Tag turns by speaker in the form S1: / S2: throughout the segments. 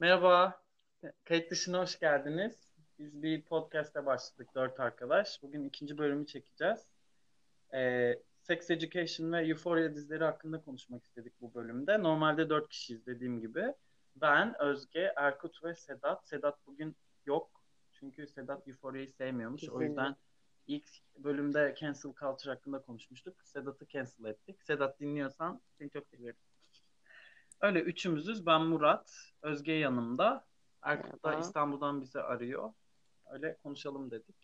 S1: Merhaba, kayıt dışına hoş geldiniz. Biz bir podcast'e başladık dört arkadaş. Bugün ikinci bölümü çekeceğiz. Ee, Sex Education ve Euphoria dizileri hakkında konuşmak istedik bu bölümde. Normalde dört kişiyiz dediğim gibi. Ben, Özge, Erkut ve Sedat. Sedat bugün yok. Çünkü Sedat Euphoria'yı sevmiyormuş. O yüzden ilk bölümde cancel culture hakkında konuşmuştuk. Sedat'ı cancel ettik. Sedat dinliyorsan seni çok seviyorum. Öyle üçümüzüz. Ben Murat. Özge yanımda. Erkut da İstanbul'dan bizi arıyor. Öyle konuşalım dedik.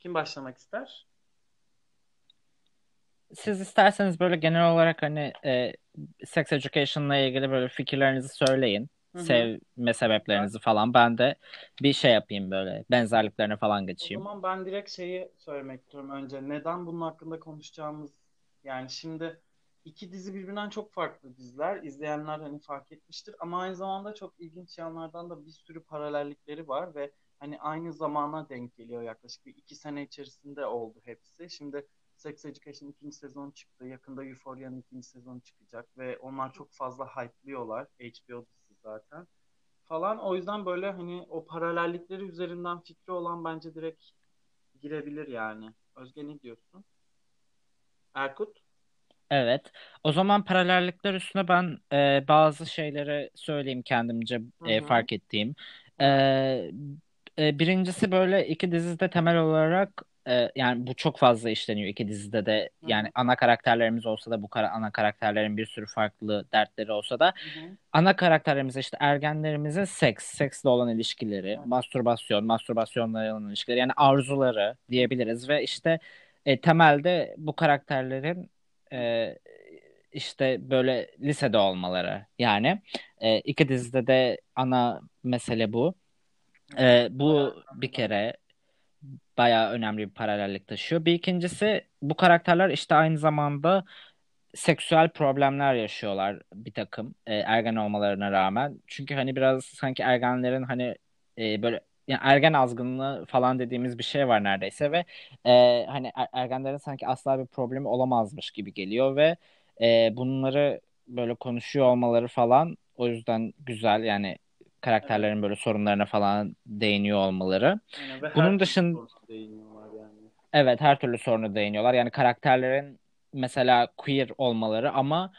S1: Kim başlamak ister?
S2: Siz isterseniz böyle genel olarak hani e, sex education'la ilgili böyle fikirlerinizi söyleyin. Hı-hı. Sevme sebeplerinizi falan. Ben de bir şey yapayım böyle. Benzerliklerine falan geçeyim.
S1: O zaman ben direkt şeyi söylemek istiyorum önce. Neden bunun hakkında konuşacağımız yani şimdi iki dizi birbirinden çok farklı diziler. İzleyenler hani fark etmiştir ama aynı zamanda çok ilginç yanlardan da bir sürü paralellikleri var ve hani aynı zamana denk geliyor yaklaşık bir iki sene içerisinde oldu hepsi. Şimdi Sex Education ikinci sezon çıktı. Yakında Euphoria'nın ikinci sezonu çıkacak ve onlar çok fazla hype'lıyorlar. HBO dizisi zaten. Falan. O yüzden böyle hani o paralellikleri üzerinden fikri olan bence direkt girebilir yani. Özge ne diyorsun? Erkut?
S2: Evet. O zaman paralellikler üstüne ben e, bazı şeyleri söyleyeyim kendimce e, fark ettiğim. E, e, birincisi böyle iki dizide temel olarak e, yani bu çok fazla işleniyor iki dizide de. Yani Hı-hı. ana karakterlerimiz olsa da bu kara, ana karakterlerin bir sürü farklı dertleri olsa da Hı-hı. ana karakterlerimiz işte ergenlerimizin seks, seksle olan ilişkileri, Hı-hı. mastürbasyon, mastürbasyonla olan ilişkileri yani arzuları diyebiliriz ve işte e, temelde bu karakterlerin e, işte böyle lisede olmaları yani e, iki dizide de ana mesele bu. E, bu bir kere bayağı önemli bir paralellik taşıyor. Bir ikincisi bu karakterler işte aynı zamanda seksüel problemler yaşıyorlar bir takım e, ergen olmalarına rağmen. Çünkü hani biraz sanki ergenlerin hani e, böyle yani ergen azgınlığı falan dediğimiz bir şey var neredeyse ve e, hani er, ergenlerin sanki asla bir problemi olamazmış gibi geliyor ve e, bunları böyle konuşuyor olmaları falan o yüzden güzel yani karakterlerin evet. böyle sorunlarına falan değiniyor olmaları.
S1: Yani Bunun dışında yani.
S2: Evet her türlü sorunu değiniyorlar. Yani karakterlerin mesela queer olmaları ama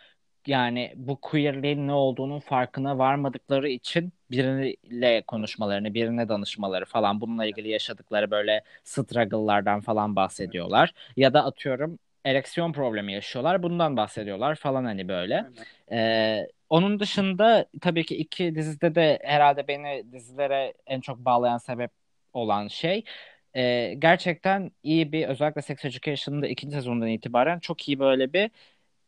S2: yani bu queerliğin ne olduğunun farkına varmadıkları için biriyle konuşmalarını, birine danışmaları falan bununla ilgili yaşadıkları böyle struggle'lardan falan bahsediyorlar. Ya da atıyorum ereksiyon problemi yaşıyorlar. Bundan bahsediyorlar falan hani böyle. Ee, onun dışında tabii ki iki dizide de herhalde beni dizilere en çok bağlayan sebep olan şey e, gerçekten iyi bir özellikle Sex Education'ın da ikinci sezonundan itibaren çok iyi böyle bir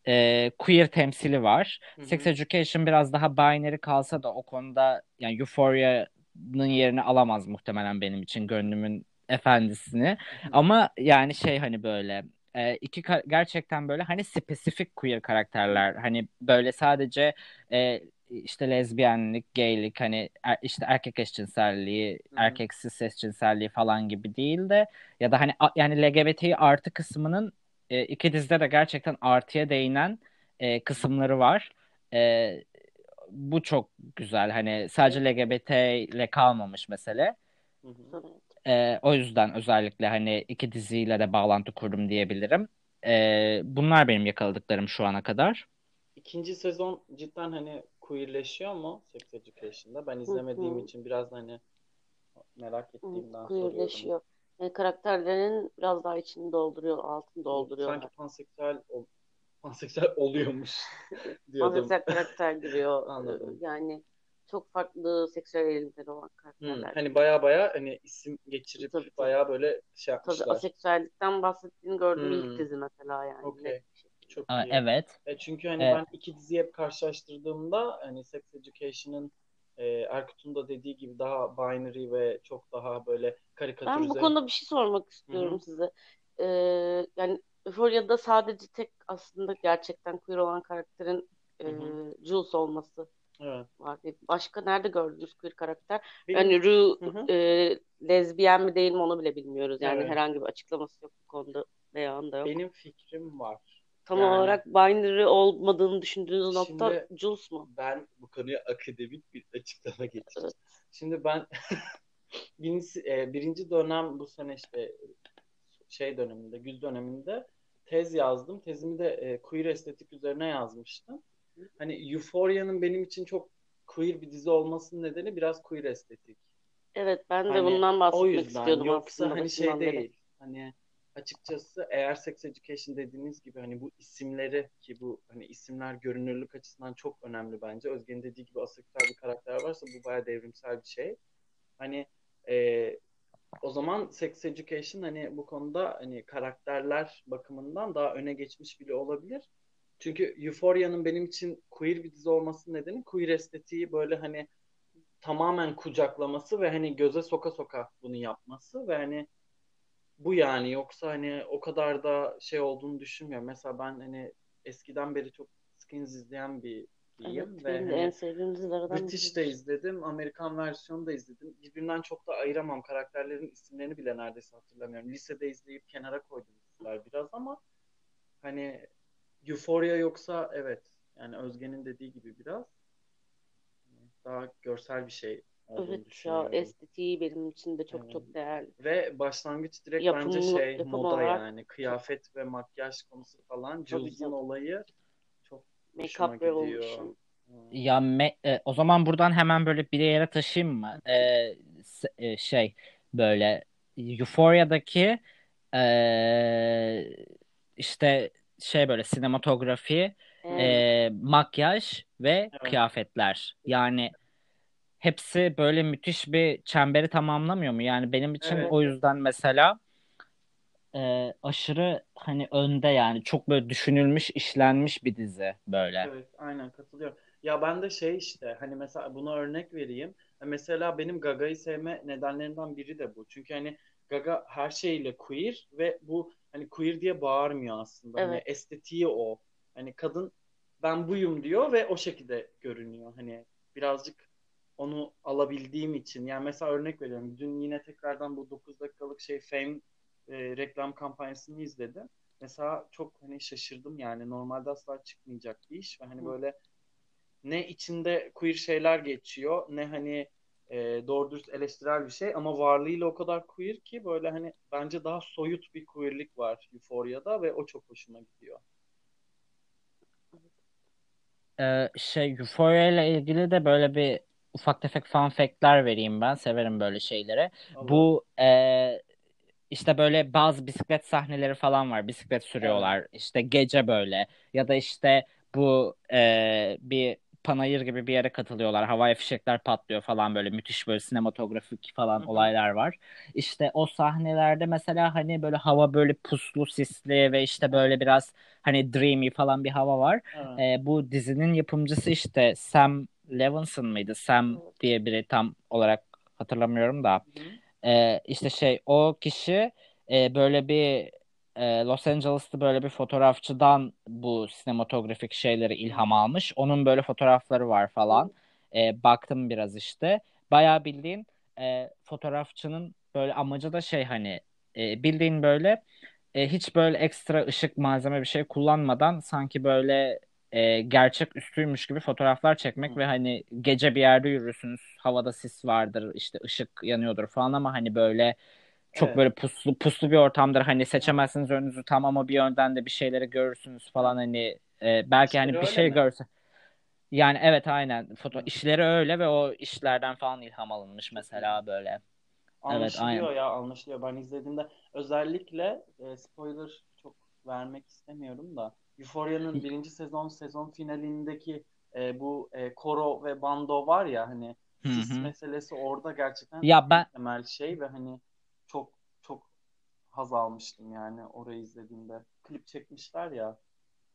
S2: e, queer temsili var. Hı-hı. Sex Education biraz daha binary kalsa da o konuda yani Euphoria'nın yerini alamaz muhtemelen benim için gönlümün efendisini. Hı-hı. Ama yani şey hani böyle e, iki gerçekten böyle hani spesifik queer karakterler. Hani böyle sadece e, işte lezbiyenlik, gaylik hani er, işte erkek eşcinselliği, Hı-hı. erkeksiz eşcinselliği falan gibi değil de ya da hani yani LGBTİ artı kısmının e, iki dizide de gerçekten artıya değinen e, kısımları var. E, bu çok güzel. Hani sadece LGBT ile kalmamış mesele. E, o yüzden özellikle hani iki diziyle de bağlantı kurdum diyebilirim. E, bunlar benim yakaladıklarım şu ana kadar.
S1: İkinci sezon cidden hani queerleşiyor mu Sex Education'da? Ben izlemediğim için biraz hani merak ettiğimden
S3: queerleşiyor. Yani karakterlerin biraz daha içini dolduruyor, altını dolduruyor.
S1: Sanki panseksüel ol, panseksüel oluyormuş diyordum.
S3: Panseksüel karakter giriyor. Anladım. Yani çok farklı seksüel eğilimleri olan karakterler. Hmm,
S1: hani baya baya hani isim geçirip tabii, baya böyle şey yapmışlar.
S3: Tabii aseksüellikten bahsettiğini gördüğüm hmm. ilk dizi mesela yani.
S1: Okay.
S2: Çok Aa, iyi. Evet.
S1: E çünkü hani evet. ben iki diziyi hep karşılaştırdığımda hani Sex Education'ın e, Erkut'un da dediği gibi daha binary ve çok daha böyle karikatürize.
S3: Ben bu konuda bir şey sormak istiyorum Hı-hı. size. Ee, yani Euphoria'da sadece tek aslında gerçekten queer olan karakterin e, Jules olması
S1: evet.
S3: var. Başka nerede gördünüz queer karakter? Benim... Yani Rue e, lezbiyen mi değil mi onu bile bilmiyoruz. Yani evet. herhangi bir açıklaması yok bu konuda beyan da yok.
S1: Benim fikrim var.
S3: Tam
S1: Yani-
S3: olarak binary olmadığını düşündüğünüz nokta Jules mu?
S1: Ben bu konuya akademik bir açıklama getireceğim.
S3: Evet.
S1: Şimdi ben birinci, e, birinci dönem bu sene işte şey döneminde, güz döneminde tez yazdım. Tezimi de e, queer estetik üzerine yazmıştım. Hani Euphoria'nın benim için çok queer bir dizi olmasının nedeni biraz queer estetik.
S3: Evet ben de
S1: Hani
S3: bundan
S1: o
S3: bahsetmek
S1: yüzden
S3: istiyordum
S1: yoksa
S3: aslında
S1: hani şey
S3: başından beri.
S1: değil. Hani açıkçası eğer Sex Education dediğiniz gibi hani bu isimleri ki bu hani isimler görünürlük açısından çok önemli bence. Özge'nin dediği gibi aseksüel bir karakter varsa bu bayağı devrimsel bir şey. Hani e, o zaman Sex Education hani bu konuda hani karakterler bakımından daha öne geçmiş bile olabilir. Çünkü Euphoria'nın benim için queer bir dizi olmasının nedeni queer estetiği böyle hani tamamen kucaklaması ve hani göze soka soka bunu yapması ve hani bu yani yoksa hani o kadar da şey olduğunu düşünmüyorum. Mesela ben hani eskiden beri çok Skins izleyen bir biriyim
S3: Evet
S1: ve
S3: benim de
S1: hani
S3: en sevdiğim dizilerden
S1: British de izledim, Amerikan versiyonu da izledim. Birbirinden çok da ayıramam. Karakterlerin isimlerini bile neredeyse hatırlamıyorum. Lisede izleyip kenara koydum diziler biraz ama hani Euphoria yoksa evet yani Özge'nin dediği gibi biraz daha görsel bir şey
S3: Evet ya estetiği benim için de çok
S1: Evet.
S3: çok değerli.
S1: Ve başlangıç direkt
S3: Yapımı-
S1: bence şey moda
S3: olarak
S1: yani kıyafet ve makyaj konusu falan.
S3: Canım.
S1: olayı çok hoşuma
S3: Make-up
S1: gidiyor.
S3: revolution.
S1: Hmm.
S2: Ya me- e, o zaman buradan hemen böyle bir yere taşıyayım mı? E, s- e, şey böyle Euphoria'daki e, işte şey böyle sinematografi,
S3: Evet.
S2: e, makyaj ve
S1: Evet.
S2: kıyafetler. Yani hepsi böyle müthiş bir çemberi tamamlamıyor mu? Yani benim için
S1: Evet.
S2: o yüzden mesela e, aşırı hani önde yani çok böyle düşünülmüş, işlenmiş bir dizi böyle.
S1: Evet, aynen katılıyorum. Ya ben de şey işte hani mesela buna örnek vereyim. Mesela benim Gaga'yı sevme nedenlerinden biri de bu. Çünkü hani Gaga her şeyle queer ve bu hani queer diye bağırmıyor aslında. Hani
S3: Evet.
S1: estetiği o. Hani kadın ben buyum diyor ve o şekilde görünüyor. Hani birazcık onu alabildiğim için. Yani mesela örnek veriyorum. Dün yine tekrardan bu 9 dakikalık şey Fame e, reklam kampanyasını izledim. Mesela çok hani şaşırdım yani normalde asla çıkmayacak bir iş ve hani
S3: Hı.
S1: böyle ne içinde queer şeyler geçiyor ne hani e, doğru dürüst eleştirel bir şey ama varlığıyla o kadar queer ki böyle hani bence daha soyut bir queerlik var Euphoria'da ve o çok hoşuma gidiyor.
S2: Ee, şey Euphoria ile ilgili de böyle bir ufak tefek fun fact'ler vereyim ben. Severim böyle şeyleri.
S1: Allah.
S2: Bu e, işte böyle bazı bisiklet sahneleri falan var. Bisiklet sürüyorlar. İşte gece böyle ya da işte bu e, bir panayır gibi bir yere katılıyorlar. Havai fişekler patlıyor falan böyle müthiş böyle sinematografik falan
S1: Hı hı.
S2: olaylar var. İşte o sahnelerde mesela hani böyle hava böyle puslu, sisli ve işte böyle biraz hani dreamy falan bir hava var.
S1: Evet.
S2: E, bu dizinin yapımcısı işte Sam Levinson mıydı? Sam diye biri tam olarak hatırlamıyorum da. E, işte şey o kişi e, böyle bir e, Los Angeles'ta böyle bir fotoğrafçıdan bu sinematografik şeyleri ilham almış. Onun böyle fotoğrafları var falan. E, baktım biraz işte. Bayağı bildiğin e, fotoğrafçının böyle amacı da şey hani e, bildiğin böyle e, hiç böyle ekstra ışık malzeme bir şey kullanmadan sanki böyle e, gerçek üstüymüş gibi fotoğraflar çekmek
S1: Hı.
S2: ve hani gece bir yerde yürürsünüz havada sis vardır işte ışık yanıyordur falan ama hani böyle çok
S1: Evet.
S2: böyle puslu puslu bir ortamdır hani seçemezsiniz önünüzü tam ama bir yönden de bir şeyleri görürsünüz falan hani e, belki hani
S1: İşleri
S2: bir şey
S1: mi?
S2: görse yani evet aynen foto
S1: Hı.
S2: işleri öyle ve o işlerden falan ilham alınmış mesela böyle evet aynen
S1: Anlaşılıyor ya anlaşılıyor. Ben izlediğimde özellikle e, spoiler çok vermek istemiyorum da Euphoria'nın birinci sezon sezon finalindeki e, bu e, koro ve bando var ya hani
S2: hı.
S1: meselesi orada gerçekten
S2: Ya ben
S1: en temel şey ve hani çok çok haz almıştım yani orayı izlediğimde. Klip çekmişler ya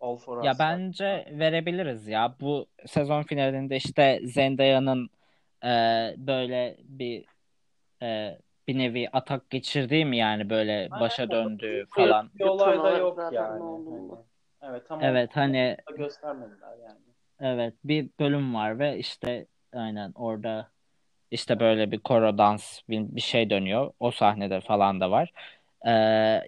S1: All For
S2: Ya
S1: Us var.
S2: bence verebiliriz ya. Bu sezon finalinde işte Zendaya'nın e, böyle bir e, bir nevi atak geçirdiği mi yani böyle başa döndüğü
S3: Queer
S2: falan.
S1: bir olay da yok
S3: zaten
S1: yani. Evet tam
S2: Evet hani
S1: göstermediler yani.
S2: evet bir bölüm var ve işte aynen orada işte böyle bir koro dans bir, bir şey dönüyor. O sahnede falan da var. Ee,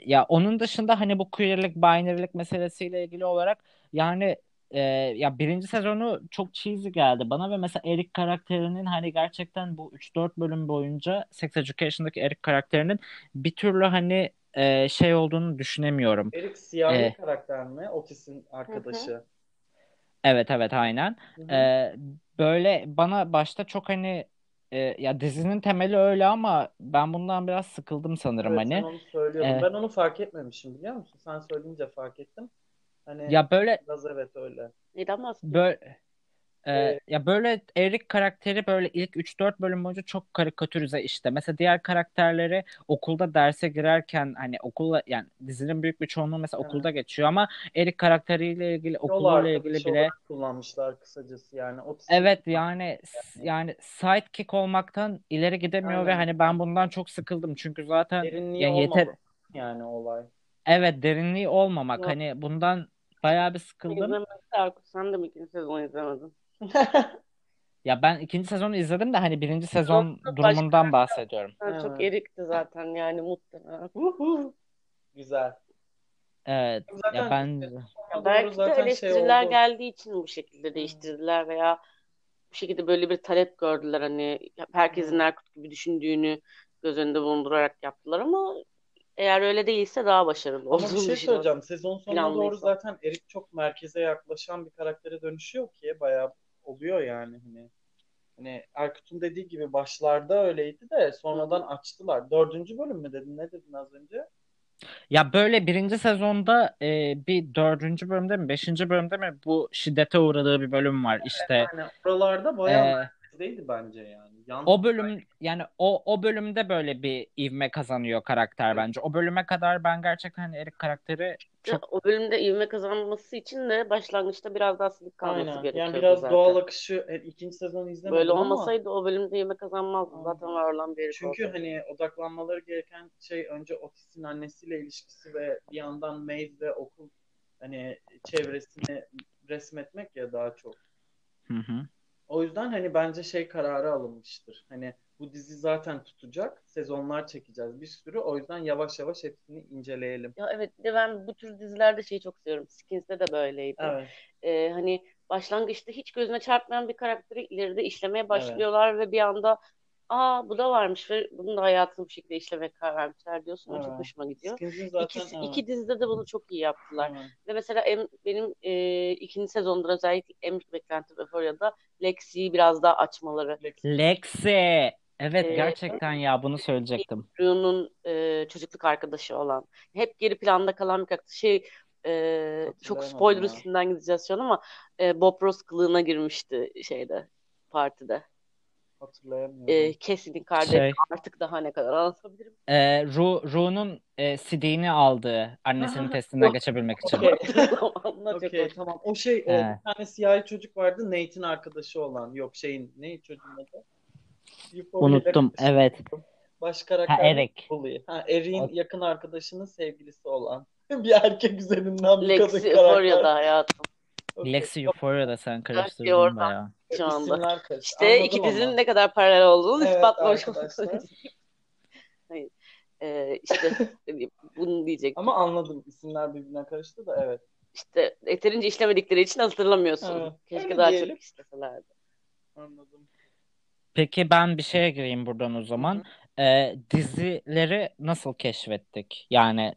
S2: ya onun dışında hani bu queerlik, binary'lik meselesiyle ilgili olarak yani e, ya birinci sezonu çok cheesy geldi bana ve mesela Eric karakterinin hani gerçekten bu 3-4 bölüm boyunca Sex Education'daki Eric karakterinin bir türlü hani e, şey olduğunu düşünemiyorum.
S1: Eric siyahi
S2: Ee,
S1: karakter mi? Otis'in arkadaşı.
S2: Evet evet aynen.
S1: Hı hı.
S2: Ee, böyle bana başta çok hani e, ya dizinin temeli öyle ama ben bundan biraz sıkıldım sanırım
S1: Evet
S2: hani.
S1: onu söylüyordun.
S2: Ee,
S1: Ben onu fark etmemişim biliyor musun? Sen söyleyince fark ettim. Hani
S2: ya böyle
S1: biraz evet öyle.
S3: Neden bahsediyorsun?
S2: böyle Ee,
S1: Ee,
S2: ya böyle Eric karakteri böyle ilk 3-4 bölüm boyunca çok karikatürize işte. Mesela diğer karakterleri okulda derse girerken hani okula yani dizinin büyük bir çoğunluğu mesela
S1: evet.
S2: okulda geçiyor ama Eric karakteriyle ilgili okuluyla ilgili bile
S1: kullanmışlar kısacası yani.
S2: Evet yani yani sidekick olmaktan ileri gidemiyor ve
S1: aynen.
S2: hani ben bundan çok sıkıldım çünkü zaten
S1: Derinliği
S2: yani yeter
S1: yani olay.
S2: evet derinliği olmamak
S3: Yok.
S2: hani bundan bayağı bir sıkıldım.
S3: İzlemedin Erkut. Sen de mi ikinci sezon izlemedin?
S2: Ya ben ikinci sezonu izledim de hani birinci sezon durumundan bahsediyorum.
S3: başka çok erikti zaten yani muhtemelen.
S1: Güzel.
S2: Evet ya
S1: Zaten
S2: ben
S3: Ya
S1: doğru
S3: belki de
S1: şey
S3: eleştiriler
S1: oldu.
S3: geldiği için bu şekilde değiştirdiler veya bu şekilde böyle bir talep gördüler hani herkesin. Erkut gibi düşündüğünü göz önünde bulundurarak yaptılar ama eğer öyle değilse daha başarılı
S1: Ama bir
S3: olduğunu
S1: şey söyleyeceğim. Sezon sonuna doğru zaten Erik çok merkeze yaklaşan bir karaktere dönüşüyor ki bayağı oluyor yani hani. Hani Erkut'un dediği gibi başlarda öyleydi de sonradan açtılar. Dördüncü bölüm mü dedin? Ne dedin az önce?
S2: ya böyle birinci sezonda e, bir dördüncü bölümde mi beşinci bölümde mi bu şiddete uğradığı bir bölüm var işte
S1: Yani oralarda bayağı
S2: e,
S1: merkezdeydi bence yani. Yan
S2: o bölüm yani o o bölümde böyle bir ivme kazanıyor karakter bence. O bölüme kadar ben gerçekten hani Eric karakteri çok
S3: O bölümde ivme kazanması için de başlangıçta biraz daha silik kalması
S1: Aynen. Yani
S3: gerekiyordu
S1: biraz
S3: zaten.
S1: doğal akışı e, ikinci sezonu izlemedim
S3: Böyle
S1: ama
S3: olmasaydı o bölümde ivme kazanmazdı.
S1: Aynen.
S3: Zaten var olan bir
S1: çünkü
S3: olsaydı.
S1: hani odaklanmaları gereken şey önce Otis'in annesiyle ilişkisi ve bir yandan Maeve ve okul hani çevresini resmetmek ya daha çok.
S2: Hı hı.
S1: O yüzden hani bence şey kararı alınmıştır. Hani bu dizi zaten tutacak. Sezonlar çekeceğiz bir sürü. O yüzden yavaş yavaş hepsini inceleyelim.
S3: Ya evet de ben bu tür dizilerde şeyi çok seviyorum. Skins'te de böyleydi.
S1: Evet.
S3: Ee, hani başlangıçta hiç gözüne çarpmayan bir karakteri ileride işlemeye başlıyorlar ve bir anda aa bu da varmış ve bunun da hayatını bu şekilde işlemeye karar vermişler diyorsun. O çok
S1: Evet.
S3: hoşuma gidiyor.
S1: Zaten
S3: İkisi,
S1: evet.
S3: iki dizide de bunu çok iyi yaptılar.
S1: Evet.
S3: Ve mesela em, benim e, ikinci sezonda özellikle en büyük beklentim Euphoria'da Lexi'yi biraz daha açmaları.
S1: Lex-
S2: Lexi. Evet
S3: Ee,
S2: gerçekten ya bunu söyleyecektim.
S3: Ru'nun e, çocukluk arkadaşı olan. Hep geri planda kalan bir karakter. Şey e, çok spoiler
S1: ya.
S3: üstünden gideceğiz şu an ama e, Bob Ross kılığına girmişti şeyde partide.
S1: Hatırlayamıyorum.
S3: E, Cassie'nin kardeşi
S2: Şey,
S3: artık daha ne kadar anlatabilirim?
S2: e, Ru, Ru'nun e, CD'ni aldığı annesinin testinden geçebilmek için.
S3: Çok
S1: Okey
S3: hoş.
S1: tamam. O şey e,
S2: Evet.
S1: bir tane siyahi çocuk vardı. Nate'in arkadaşı olan. Yok şeyin ne çocuğun adı? Euphoria'da
S2: Unuttum. Evet.
S1: Baş
S2: Ha
S1: karakter. Bully. Ha Eric'in
S2: O-
S1: yakın arkadaşının sevgilisi olan. bir erkek üzerinden bir kadın
S3: Lexi
S1: karakter.
S3: Euphoria'da hayatım.
S2: Lexi Euphoria'da sen
S3: Lexi
S2: karıştırdın
S3: orada
S2: bayağı.
S3: şu anda.
S1: İsimler karıştı.
S3: İşte
S1: Anladım
S3: iki
S1: ama.
S3: dizinin ne kadar paralel olduğunu
S1: Evet
S3: ispatlamış. Hayır. E, işte bunu diyecektim.
S1: Ama anladım. İsimler birbirine karıştı da evet.
S3: İşte yeterince işlemedikleri için hatırlamıyorsun.
S1: Evet.
S3: Keşke
S1: Öyle
S3: daha
S1: diyelim.
S3: çok işleselerdi.
S1: Anladım.
S2: Peki ben bir şeye gireyim buradan o zaman. E, dizileri nasıl keşfettik? Yani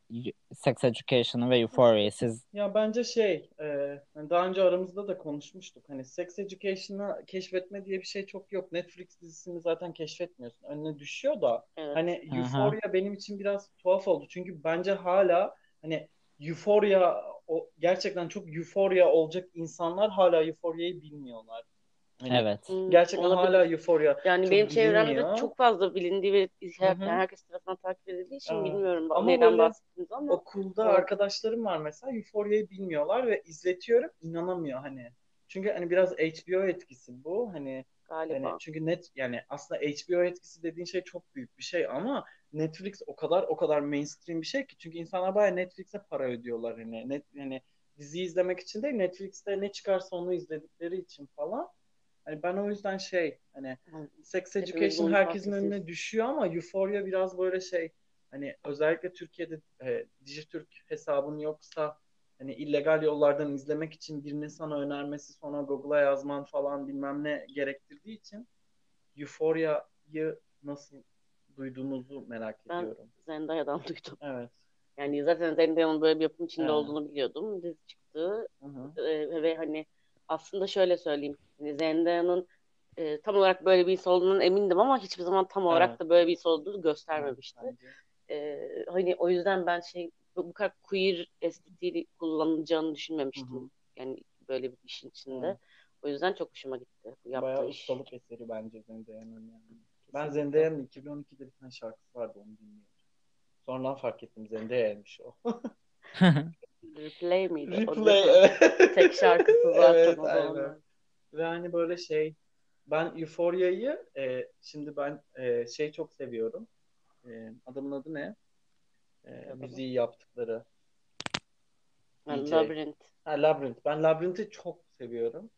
S2: Sex Education'ı ve Euphoria'yı siz
S1: Ya bence şey, e, hani daha önce aramızda da konuşmuştuk. Hani Sex Education'ı keşfetme diye bir şey çok yok. Netflix dizisini zaten keşfetmiyorsun. Önüne düşüyor da.
S3: Evet.
S1: Hani. Euphoria benim için biraz tuhaf oldu. Çünkü bence hala hani Euphoria o, gerçekten çok Euphoria olacak insanlar hala Euphoria'yı bilmiyorlar. Hani
S2: evet.
S1: Gerçekten
S3: olabilir.
S1: hala Euphoria
S3: Yani
S1: çok
S3: benim çevremde
S1: bilinmiyor.
S3: çok fazla bilindiği ve yani herkes tarafından takip edildiği için
S1: Evet.
S3: bilmiyorum
S1: Ama
S3: neyden
S1: böyle
S3: bahsettiğinizi ama
S1: Okulda
S3: Evet.
S1: arkadaşlarım var mesela Euphoria'yı bilmiyorlar ve izletiyorum inanamıyor hani. Çünkü hani biraz HBO etkisi bu. Hani
S3: galiba.
S1: Yani çünkü net yani aslında HBO etkisi dediğin şey çok büyük bir şey ama Netflix o kadar o kadar mainstream bir şey ki çünkü insanlar bayağı Netflix'e para ödüyorlar hani net yani dizi izlemek için değil Netflix'te ne çıkarsa onu izledikleri için falan. Hani ben o yüzden şey hani
S3: Hı.
S1: Sex Education herkesin önüne düşüyor ama Euphoria biraz böyle şey hani özellikle Türkiye'de e, Dijitürk hesabın yoksa hani illegal yollardan izlemek için birinin sana önermesi sonra Google'a yazman falan bilmem ne gerektirdiği için Euphoria'yı nasıl duyduğunuzu merak
S3: Ben
S1: ediyorum.
S3: Zendaya'dan duydum.
S1: Evet.
S3: Yani zaten Zendaya'nın böyle bir yapım içinde
S1: Evet.
S3: olduğunu biliyordum. Dizi çıktı
S1: Hı hı.
S3: Ee, ve hani aslında şöyle söyleyeyim. Hani Zendaya'nın e, tam olarak böyle bir insan olduğundan emindim ama hiçbir zaman tam olarak
S1: Evet.
S3: da böyle bir insan olduğunu göstermemişti.
S1: Bence.
S3: Ee, hani o yüzden ben şey bu kadar queer estetiği kullanacağını düşünmemiştim.
S1: Hı hı.
S3: Yani böyle bir işin içinde.
S1: Hı.
S3: O yüzden çok hoşuma gitti bu yaptığı
S1: Bayağı
S3: iş.
S1: ustalık eseri bence Zendaya'nın yani. Ben. Zendaya'nın 2012'de bir tane şarkısı vardı onu dinliyorum. Sonradan fark ettim Zendaya'ymış o.
S3: Replay miydi? O
S1: Replay. evet.
S3: Tek şarkısı zaten
S1: Evet,
S3: o zamanlar.
S1: Ve hani böyle şey ben Euphoria'yı e, şimdi ben e, şey çok seviyorum. E, adamın adı ne? E, müziği yaptıkları.
S3: Yani. Labirent.
S1: Ha, Labyrinth. Ben Labyrinth'i çok seviyorum.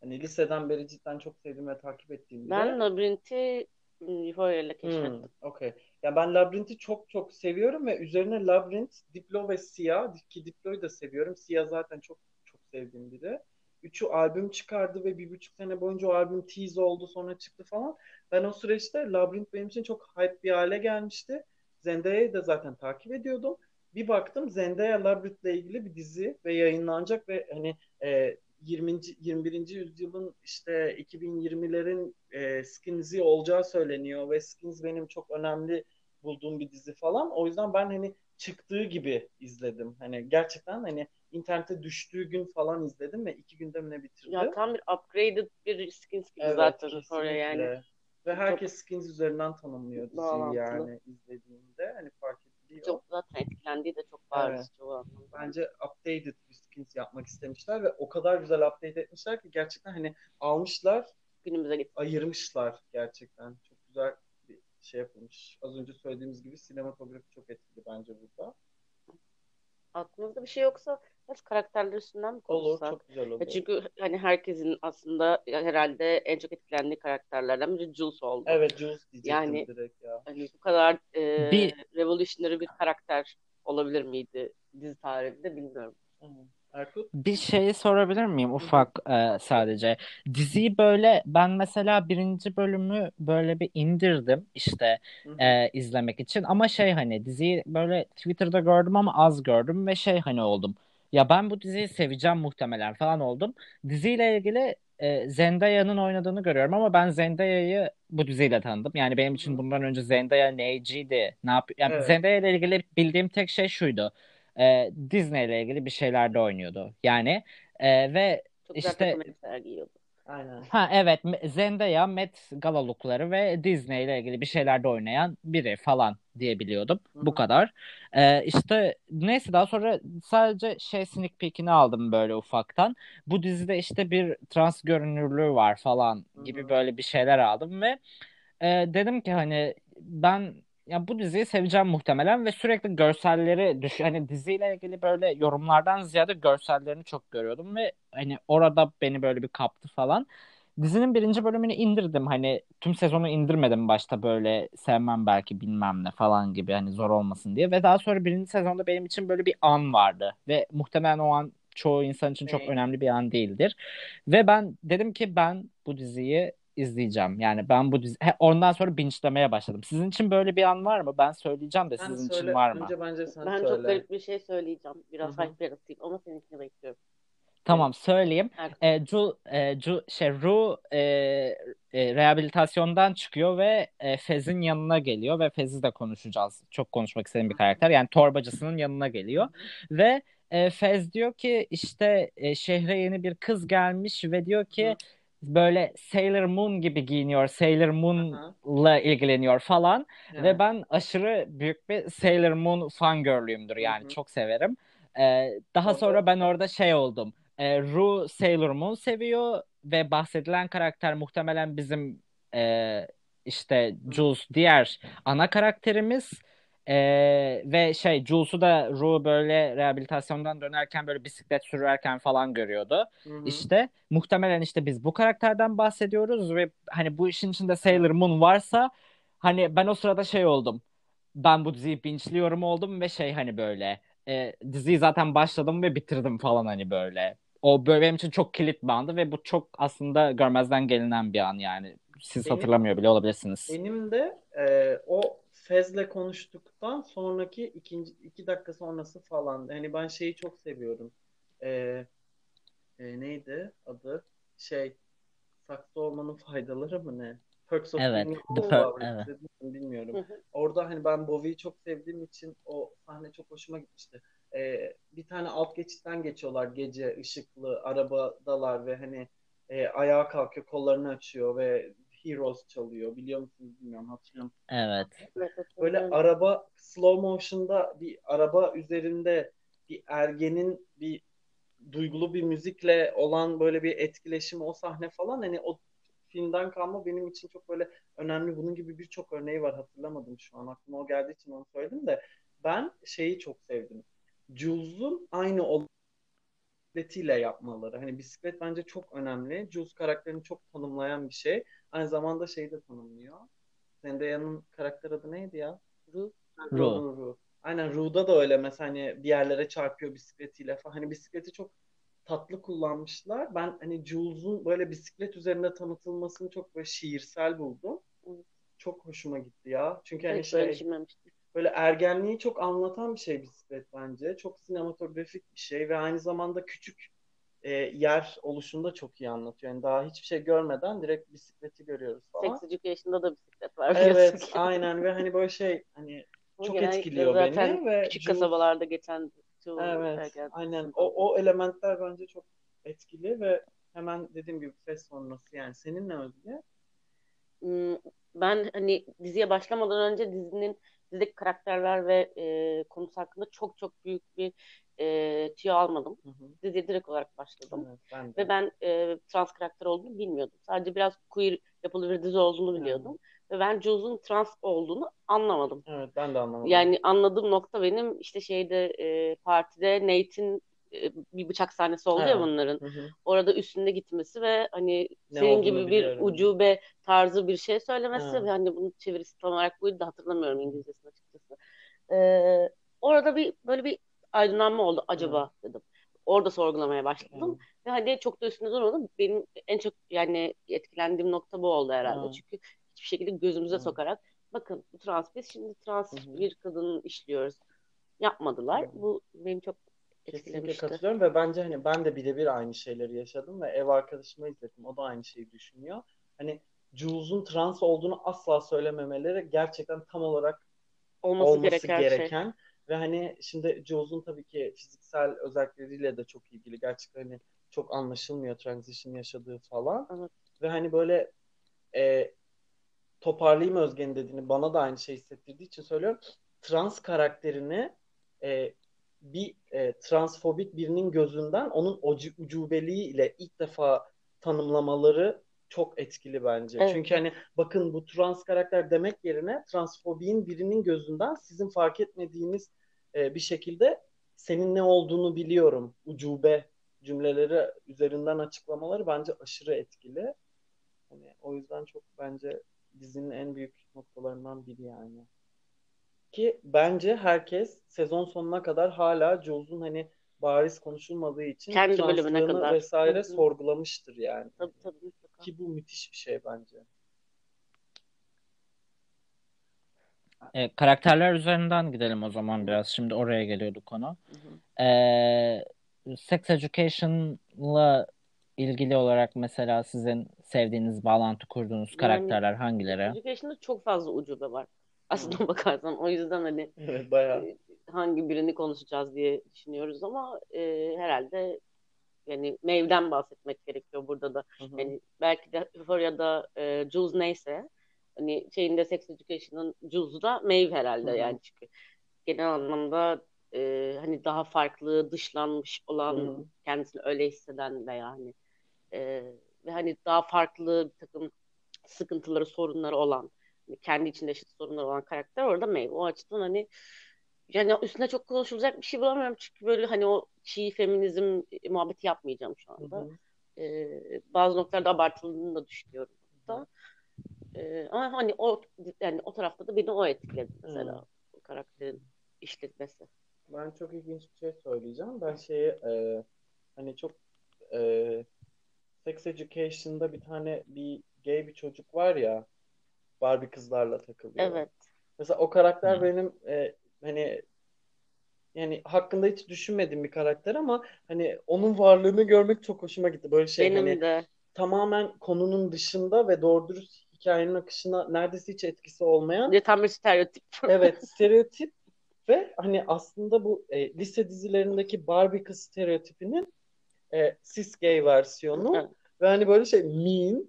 S1: Hani liseden beri cidden çok sevdiğim ve takip ettiğim biri.
S3: Ben Labirent'i Euphoria ile keşfettim.
S1: Hmm, okey. Ya ben Labyrinth'i çok çok seviyorum ve üzerine Labyrinth, Diplo ve Sia ki Diplo'yu da seviyorum. Sia zaten çok çok sevdiğim biri. Üçü albüm çıkardı ve bir buçuk sene boyunca o albüm tease oldu sonra çıktı falan. Ben o süreçte Labyrinth benim için çok hype bir hale gelmişti. Zendaya'yı da zaten takip ediyordum. Bir baktım Zendaya Labyrinth'le ilgili bir dizi ve yayınlanacak ve hani e, 20. 21. yüzyılın işte 2020'lerin e, Skins'i olacağı söyleniyor ve Skins benim çok önemli bulduğum bir dizi falan. O yüzden ben hani çıktığı gibi izledim. Hani gerçekten hani internete düştüğü gün falan izledim ve iki günde mi ne bitirdim.
S3: Ya tam bir upgraded bir skins gibi
S1: Evet,
S3: zaten
S1: kesinlikle.
S3: Euphoria yani.
S1: Ve herkes Skins üzerinden tanımlıyor diziyi yani izlediğinde. Hani fark ediliyor.
S3: Çok zaten etkilendiği de çok bariz çoğu anlamda.
S1: Bence updated bir skins yapmak istemişler ve o kadar güzel update etmişler ki gerçekten hani almışlar,
S3: Günümüze
S1: ayırmışlar gerçekten. Çok güzel şey yapılmış. Az önce söylediğimiz gibi sinematografi çok etkili bence burada.
S3: Aklınızda bir şey yoksa biraz karakterler üstünden mi
S1: Olur,
S3: konuşsak?
S1: çok güzel olur.
S3: Çünkü hani herkesin aslında herhalde en çok etkilendiği karakterlerden biri Jules oldu.
S1: Evet, Jules diyecektim
S3: Yani-
S1: direkt ya.
S3: Hani bu kadar e,
S2: Bir-
S3: revolutionary bir karakter olabilir miydi dizi tarihinde bilmiyorum.
S1: Hı. Erkut?
S2: Bir şeyi sorabilir miyim ufak e, sadece? Diziyi böyle ben mesela birinci bölümü böyle bir indirdim işte e, izlemek için ama şey hani diziyi böyle Twitter'da gördüm ama az gördüm ve şey hani oldum. Ya ben bu diziyi seveceğim muhtemelen falan oldum. Diziyle ilgili e, Zendaya'nın oynadığını görüyorum ama ben Zendaya'yı bu diziyle tanıdım. Yani benim için bundan önce Zendaya neyciydi? Ne yapıyor? Yani
S1: Evet.
S2: Zendaya ile ilgili bildiğim tek şey şuydu. E, Disney ile ilgili bir şeylerde oynuyordu. Yani e, ve
S3: Çok
S2: İşte-.
S1: Aynen.
S2: Ha evet Zendaya, Met Gala lookları ve Disney ile ilgili bir şeylerde oynayan biri falan diye biliyordum.
S1: Hı
S2: Bu kadar. Ee, işte neyse daha sonra sadece şey sneak peek'ini aldım böyle ufaktan. Bu dizide işte bir trans görünürlüğü var falan gibi
S1: hı.
S2: böyle bir şeyler aldım ve e, dedim ki hani ben ya bu diziyi seveceğim muhtemelen ve sürekli görselleri düş hani diziyle ilgili böyle yorumlardan ziyade görsellerini çok görüyordum ve hani orada beni böyle bir kaptı falan. Dizinin birinci bölümünü indirdim. Hani tüm sezonu indirmedim başta böyle sevmem belki bilmem ne falan gibi hani zor olmasın diye. Ve daha sonra birinci sezonda benim için böyle bir an vardı ve muhtemelen o an çoğu insan için çok önemli bir an değildir. Ve ben dedim ki ben bu diziyi izleyeceğim yani ben bu dizi He, ondan sonra binge'lemeye başladım. Sizin için böyle bir an var mı? Ben söyleyeceğim de
S1: Sen
S2: sizin
S1: söyle.
S2: için var mı?
S1: Önce bence sen
S3: Ben
S1: söyle.
S3: çok garip bir şey söyleyeceğim. Biraz hype yaratayım ama seninkini bekliyorum.
S2: Tamam söyleyeyim.
S3: Erkut.
S2: E, Ju, e, Ju, şey, Ru e, e, rehabilitasyondan çıkıyor ve e, Fez'in yanına geliyor ve Fez'i de konuşacağız. Çok konuşmak istediğim bir karakter. Yani torbacısının yanına geliyor ve e, Fez diyor ki işte e, şehre yeni bir kız gelmiş ve diyor ki
S1: Hı.
S2: Böyle Sailor Moon gibi giyiniyor. Sailor Moon'la ilgileniyor falan. Ve
S1: Evet.
S2: ben aşırı büyük bir Sailor Moon fangirl'üyümdür yani
S1: Hı hı.
S2: çok severim. Ee, daha
S1: Orada-
S2: sonra ben orada şey oldum. Ee, Ru Sailor Moon seviyor ve bahsedilen karakter muhtemelen bizim e, işte Jules diğer ana karakterimiz. Ee, ve şey Jules'u da Ru böyle rehabilitasyondan dönerken böyle bisiklet sürerken falan görüyordu.
S1: Hı hı.
S2: İşte muhtemelen işte biz bu karakterden bahsediyoruz ve hani bu işin içinde Sailor Moon varsa hani ben o sırada şey oldum. ben bu diziyi binçliyorum oldum ve şey hani böyle e, diziyi zaten başladım ve bitirdim falan hani böyle. O böyle benim için çok kilit bir andı ve bu çok aslında görmezden gelinen bir an yani. Siz
S1: Benim-
S2: hatırlamıyor bile olabilirsiniz.
S1: Benim de e, o Fez'le konuştuktan sonraki ikinci iki dakika sonrası falan. Yani ben şeyi çok seviyorum. E, e, neydi adı? Şey saksı olmanın faydaları mı ne? Perks of
S2: Evet, The. Per- evet.
S1: Bilmiyorum. Orada hani ben Bowie'yi çok sevdiğim için o sahne çok hoşuma gitmişti. Ee, bir tane alt geçitten geçiyorlar gece ışıklı arabadalar ve hani e, ayağa kalkıyor kollarını açıyor ve Heroes çalıyor. Biliyor musunuz bilmiyorum hatırlıyorum.
S2: Evet.
S1: Böyle araba slow motion'da bir araba üzerinde bir ergenin bir duygulu bir müzikle olan böyle bir etkileşimi o sahne falan hani o filmden kalma benim için çok böyle önemli. Bunun gibi birçok örneği var hatırlamadım şu an aklıma o geldiği için onu söyledim de ben şeyi çok sevdim. Jules'un aynı ol bisikletiyle yapmaları. Hani bisiklet bence çok önemli. Jules karakterini çok tanımlayan bir şey. Aynı zamanda şeyi de tanımlıyor. Zendaya'nın karakter adı neydi ya?
S3: Ru.
S2: Ru.
S1: Ru, Ru. Aynen Ru'da da öyle mesela hani bir yerlere çarpıyor bisikletiyle falan. Hani bisikleti çok tatlı kullanmışlar. Ben hani Jules'un böyle bisiklet üzerinde tanıtılmasını çok böyle şiirsel buldum. Çok hoşuma gitti ya. Çünkü hani
S3: Hiç
S1: şey. Böyle ergenliği çok anlatan bir şey bisiklet bence. Çok sinematografik bir şey ve aynı zamanda küçük e, yer oluşunu da çok iyi anlatıyor. Yani daha hiçbir şey görmeden direkt bisikleti görüyoruz falan.
S3: Sex Education'da da bisiklet var
S1: Evet, aynen ve hani böyle şey hani
S3: O
S1: çok etkiliyor
S3: zaten
S1: beni ve
S3: küçük kasabalarda geçen
S1: Evet, aynen. O, o elementler bence çok etkili ve hemen dediğim gibi fes sonrası yani seninle Özge.
S3: Hmm, Ben hani diziye başlamadan önce dizinin dizideki karakterler ve e, konusu hakkında çok çok büyük bir e, tüyo almadım.
S1: Hı hı.
S3: Diziye direkt olarak başladım.
S1: Evet, ben de.
S3: Ve ben e, trans karakter olduğunu bilmiyordum. Sadece biraz queer yapılı bir dizi olduğunu biliyordum. Ve ben Jules'un trans olduğunu anlamadım.
S1: Evet, ben de anlamadım.
S3: Yani anladığım nokta benim işte şeyde e, partide Nate'in bir bıçak sahnesi oldu ya bunların.
S1: Hı hı.
S3: Orada üstünde gitmesi ve hani
S1: Ne
S3: senin gibi bir ucube tarzı bir şey söylemesi
S1: Evet.
S3: ve hani bunun çevirisi tam olarak buydu da hatırlamıyorum İngilizcesini açıkçası. Ee, orada bir böyle bir aydınlanma oldu acaba dedim. Orada sorgulamaya başladım.
S1: Evet.
S3: Ve hani çok da üstünde durmadım. Benim en çok yani etkilendiğim nokta bu oldu herhalde.
S1: Evet.
S3: Çünkü hiçbir şekilde gözümüze
S1: Evet.
S3: sokarak bakın bu trans biz şimdi trans
S1: Hı hı.
S3: bir kadını işliyoruz. Yapmadılar. Bu benim çok
S1: Kesinlikle katılıyorum ve bence hani ben de birebir aynı şeyleri yaşadım ve ev arkadaşıma izledim. O da aynı şeyi düşünüyor. Hani Jules'un trans olduğunu asla söylememeleri gerçekten tam olarak
S3: Olması,
S1: olması
S3: gereken,
S1: gereken,
S3: şey.
S1: ve hani şimdi Jules'un tabii ki fiziksel özellikleriyle de çok ilgili. Gerçekten hani çok anlaşılmıyor transition yaşadığı falan.
S3: Evet.
S1: Ve hani böyle e, toparlayayım Özge'nin dediğini bana da aynı şey hissettirdiği için söylüyorum. Trans karakterini e, bir e, transfobik birinin gözünden onun ucu- ucubeliği ile ilk defa tanımlamaları çok etkili bence.
S3: Evet.
S1: Çünkü hani bakın bu trans karakter demek yerine transfobiğin birinin gözünden sizin fark etmediğiniz e, bir şekilde senin ne olduğunu biliyorum. Ucube cümleleri üzerinden açıklamaları bence aşırı etkili. Hani o yüzden çok bence dizinin en büyük noktalarından biri yani. Ki bence herkes sezon sonuna kadar hala Jules'un hani bariz konuşulmadığı için
S3: Kendi bölümüne kadar.
S1: vesaire
S3: Hı hı.
S1: sorgulamıştır yani.
S3: Tabii tabii mutlaka.
S1: Ki bu müthiş bir şey bence.
S2: E, karakterler üzerinden gidelim o zaman biraz. Şimdi oraya geliyordu konu.
S1: Hı hı.
S2: E, Sex Education'la ilgili olarak mesela sizin sevdiğiniz, bağlantı kurduğunuz
S3: Yani-
S2: karakterler hangileri?
S3: Education'da çok fazla ucube var. Aslında bakarsan o yüzden hani
S1: Evet bayağı.
S3: e, hangi birini konuşacağız diye düşünüyoruz ama e, herhalde yani Maeve'den bahsetmek gerekiyor burada da.
S1: Hı hı.
S3: Yani belki de Euphoria'da e, Jules neyse hani şeyinde Sex Education'ın Jules'u da Maeve herhalde
S1: Hı hı.
S3: yani çünkü genel anlamda e, hani daha farklı dışlanmış olan
S1: Hı hı.
S3: kendisini öyle hisseden veya hani e, ve hani daha farklı bir takım sıkıntıları sorunları olan kendi içinde eşit sorunları olan karakter orada Maeve o açıdan hani yani üstüne çok konuşulacak bir şey bulamıyorum çünkü böyle hani o çiğ feminizm muhabbeti yapmayacağım şu
S1: Hı
S3: anda.
S1: hı.
S3: Ee, bazı noktalarda abartıldığını da düşünüyorum da. Ee, ama hani o yani o tarafta da beni o etkiledi mesela. karakterin işletmesi.
S1: Ben çok ilginç bir şey söyleyeceğim. Ben şeyi e, hani çok e, Sex Education'da bir tane bir gay bir çocuk var ya Barbie kızlarla takılıyor.
S3: Evet.
S1: Mesela o karakter
S2: Hı.
S1: benim e, hani yani hakkında hiç düşünmediğim bir karakter ama hani onun varlığını görmek çok hoşuma gitti. Böyle şey
S3: Benim
S1: hani
S3: de.
S1: tamamen konunun dışında ve doğru dürüst hikayenin akışına neredeyse hiç etkisi olmayan
S3: de tam bir stereotip.
S1: evet stereotip ve hani aslında bu e, lise dizilerindeki Barbie kız stereotipinin e, cis gay versiyonu
S3: Evet.
S1: ve hani böyle şey mean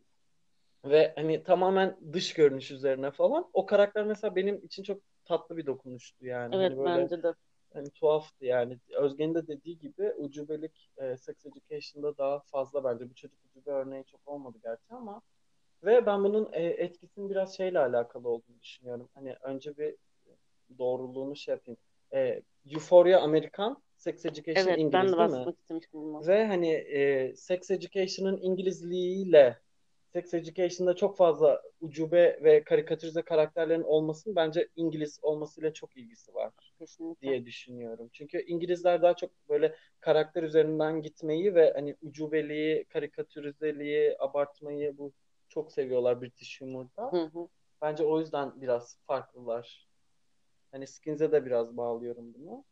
S1: ve hani tamamen dış görünüş üzerine falan. O karakter mesela benim için çok tatlı bir dokunuştu yani.
S3: Evet
S1: Hani böyle
S3: bence de.
S1: hani tuhaftı yani. Özge'nin de dediği gibi ucubelik e, Sex Education'da daha fazla bence. Bu çocuk ucube örneği çok olmadı gerçi ama ve ben bunun e, etkisinin biraz şeyle alakalı olduğunu düşünüyorum. Hani önce bir doğruluğunu şey yapayım. E, Euphoria Amerikan, Sex Education
S3: Evet
S1: İngiliz
S3: ben de
S1: değil mi?
S3: istemiştim.
S1: Ve hani e, Sex Education'ın İngilizliğiyle Sex Education'da çok fazla ucube ve karikatürize karakterlerin olmasının bence İngiliz olmasıyla çok ilgisi var
S3: Kesinlikle.
S1: diye düşünüyorum. Çünkü İngilizler daha çok böyle karakter üzerinden gitmeyi ve hani ucubeliği, karikatürizeliği, abartmayı bu çok seviyorlar British humor'da.
S3: Hı hı.
S1: Bence o yüzden biraz farklılar. Hani Skins'e de biraz bağlıyorum bunu.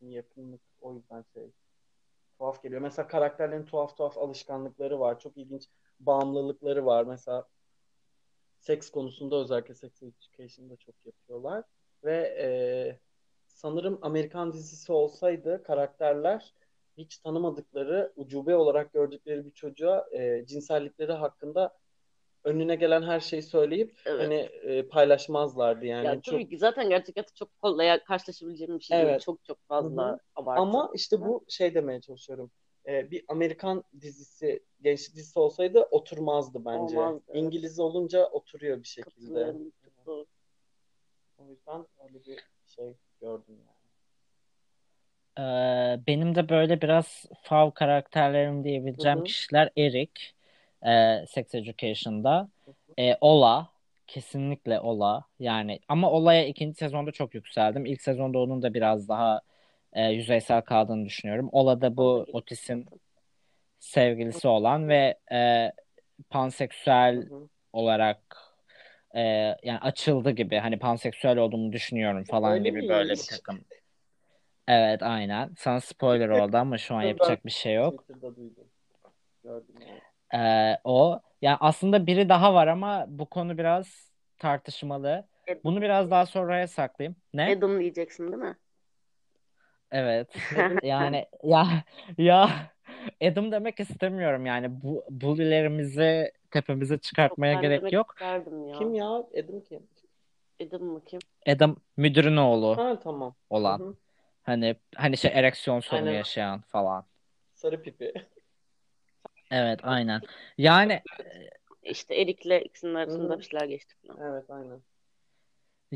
S1: Yakınlık o yüzden şey tuhaf geliyor. Mesela karakterlerin tuhaf tuhaf alışkanlıkları var. Çok ilginç bağımlılıkları var. Mesela seks konusunda özellikle Sex Education'da çok yapıyorlar. Ve e, sanırım Amerikan dizisi olsaydı karakterler hiç tanımadıkları, ucube olarak gördükleri bir çocuğa e, cinsellikleri hakkında önüne gelen her şeyi söyleyip
S3: Evet.
S1: hani e, paylaşmazlardı yani.
S3: Ya
S1: Çok
S3: tabii ki zaten gerçek hayatta çok kolay karşılaşabileceğim bir şey değil.
S1: Evet.
S3: Çok çok fazla abartı.
S1: Ama işte bu şey demeye çalışıyorum. Ee, bir Amerikan dizisi, gençlik dizisi olsaydı oturmazdı bence.
S3: Olmazdı, evet.
S1: İngiliz olunca oturuyor bir şekilde.
S3: Katılıyorum.
S1: O yüzden öyle bir şey gördüm yani.
S2: Ee, benim de böyle biraz fav karakterlerim diyebileceğim
S1: Hı hı.
S2: kişiler Eric, e, Sex Education'da, e, Ola, kesinlikle Ola yani ama Ola'ya ikinci sezonda çok yükseldim. İlk sezonda onun da biraz daha e, yüzeysel kaldığını düşünüyorum. Ola da bu. Otis'in sevgilisi olan ve e, panseksüel olarak e, yani açıldı gibi hani panseksüel olduğunu düşünüyorum falan
S1: Öyle
S2: gibi böyle bir takım. Evet aynen. Sana spoiler oldu ama şu an yapacak bir şey yok.
S1: Gördüm
S2: Ee, o yani aslında biri daha var ama bu konu biraz tartışmalı.
S3: Adam.
S2: Bunu biraz daha sonraya saklayayım. Ne?
S3: Adam diyeceksin değil mi?
S2: Evet. Yani ya ya Adam demek istemiyorum yani bu bully'lerimizi tepemize çıkartmaya
S3: Ben
S2: gerek yok.
S3: ya.
S1: Kim ya? Edim kim?
S3: Adam mı kim?
S2: Adam müdürün oğlu
S1: Ha tamam.
S2: Olan.
S1: hı.
S2: Hani hani şey ereksiyon sorunu
S1: Aynen.
S2: yaşayan falan.
S1: Sarı pipi.
S2: Evet aynen. Yani
S3: İşte Erik'le ikisinin arasında bir şeyler geçti falan.
S1: Evet aynen.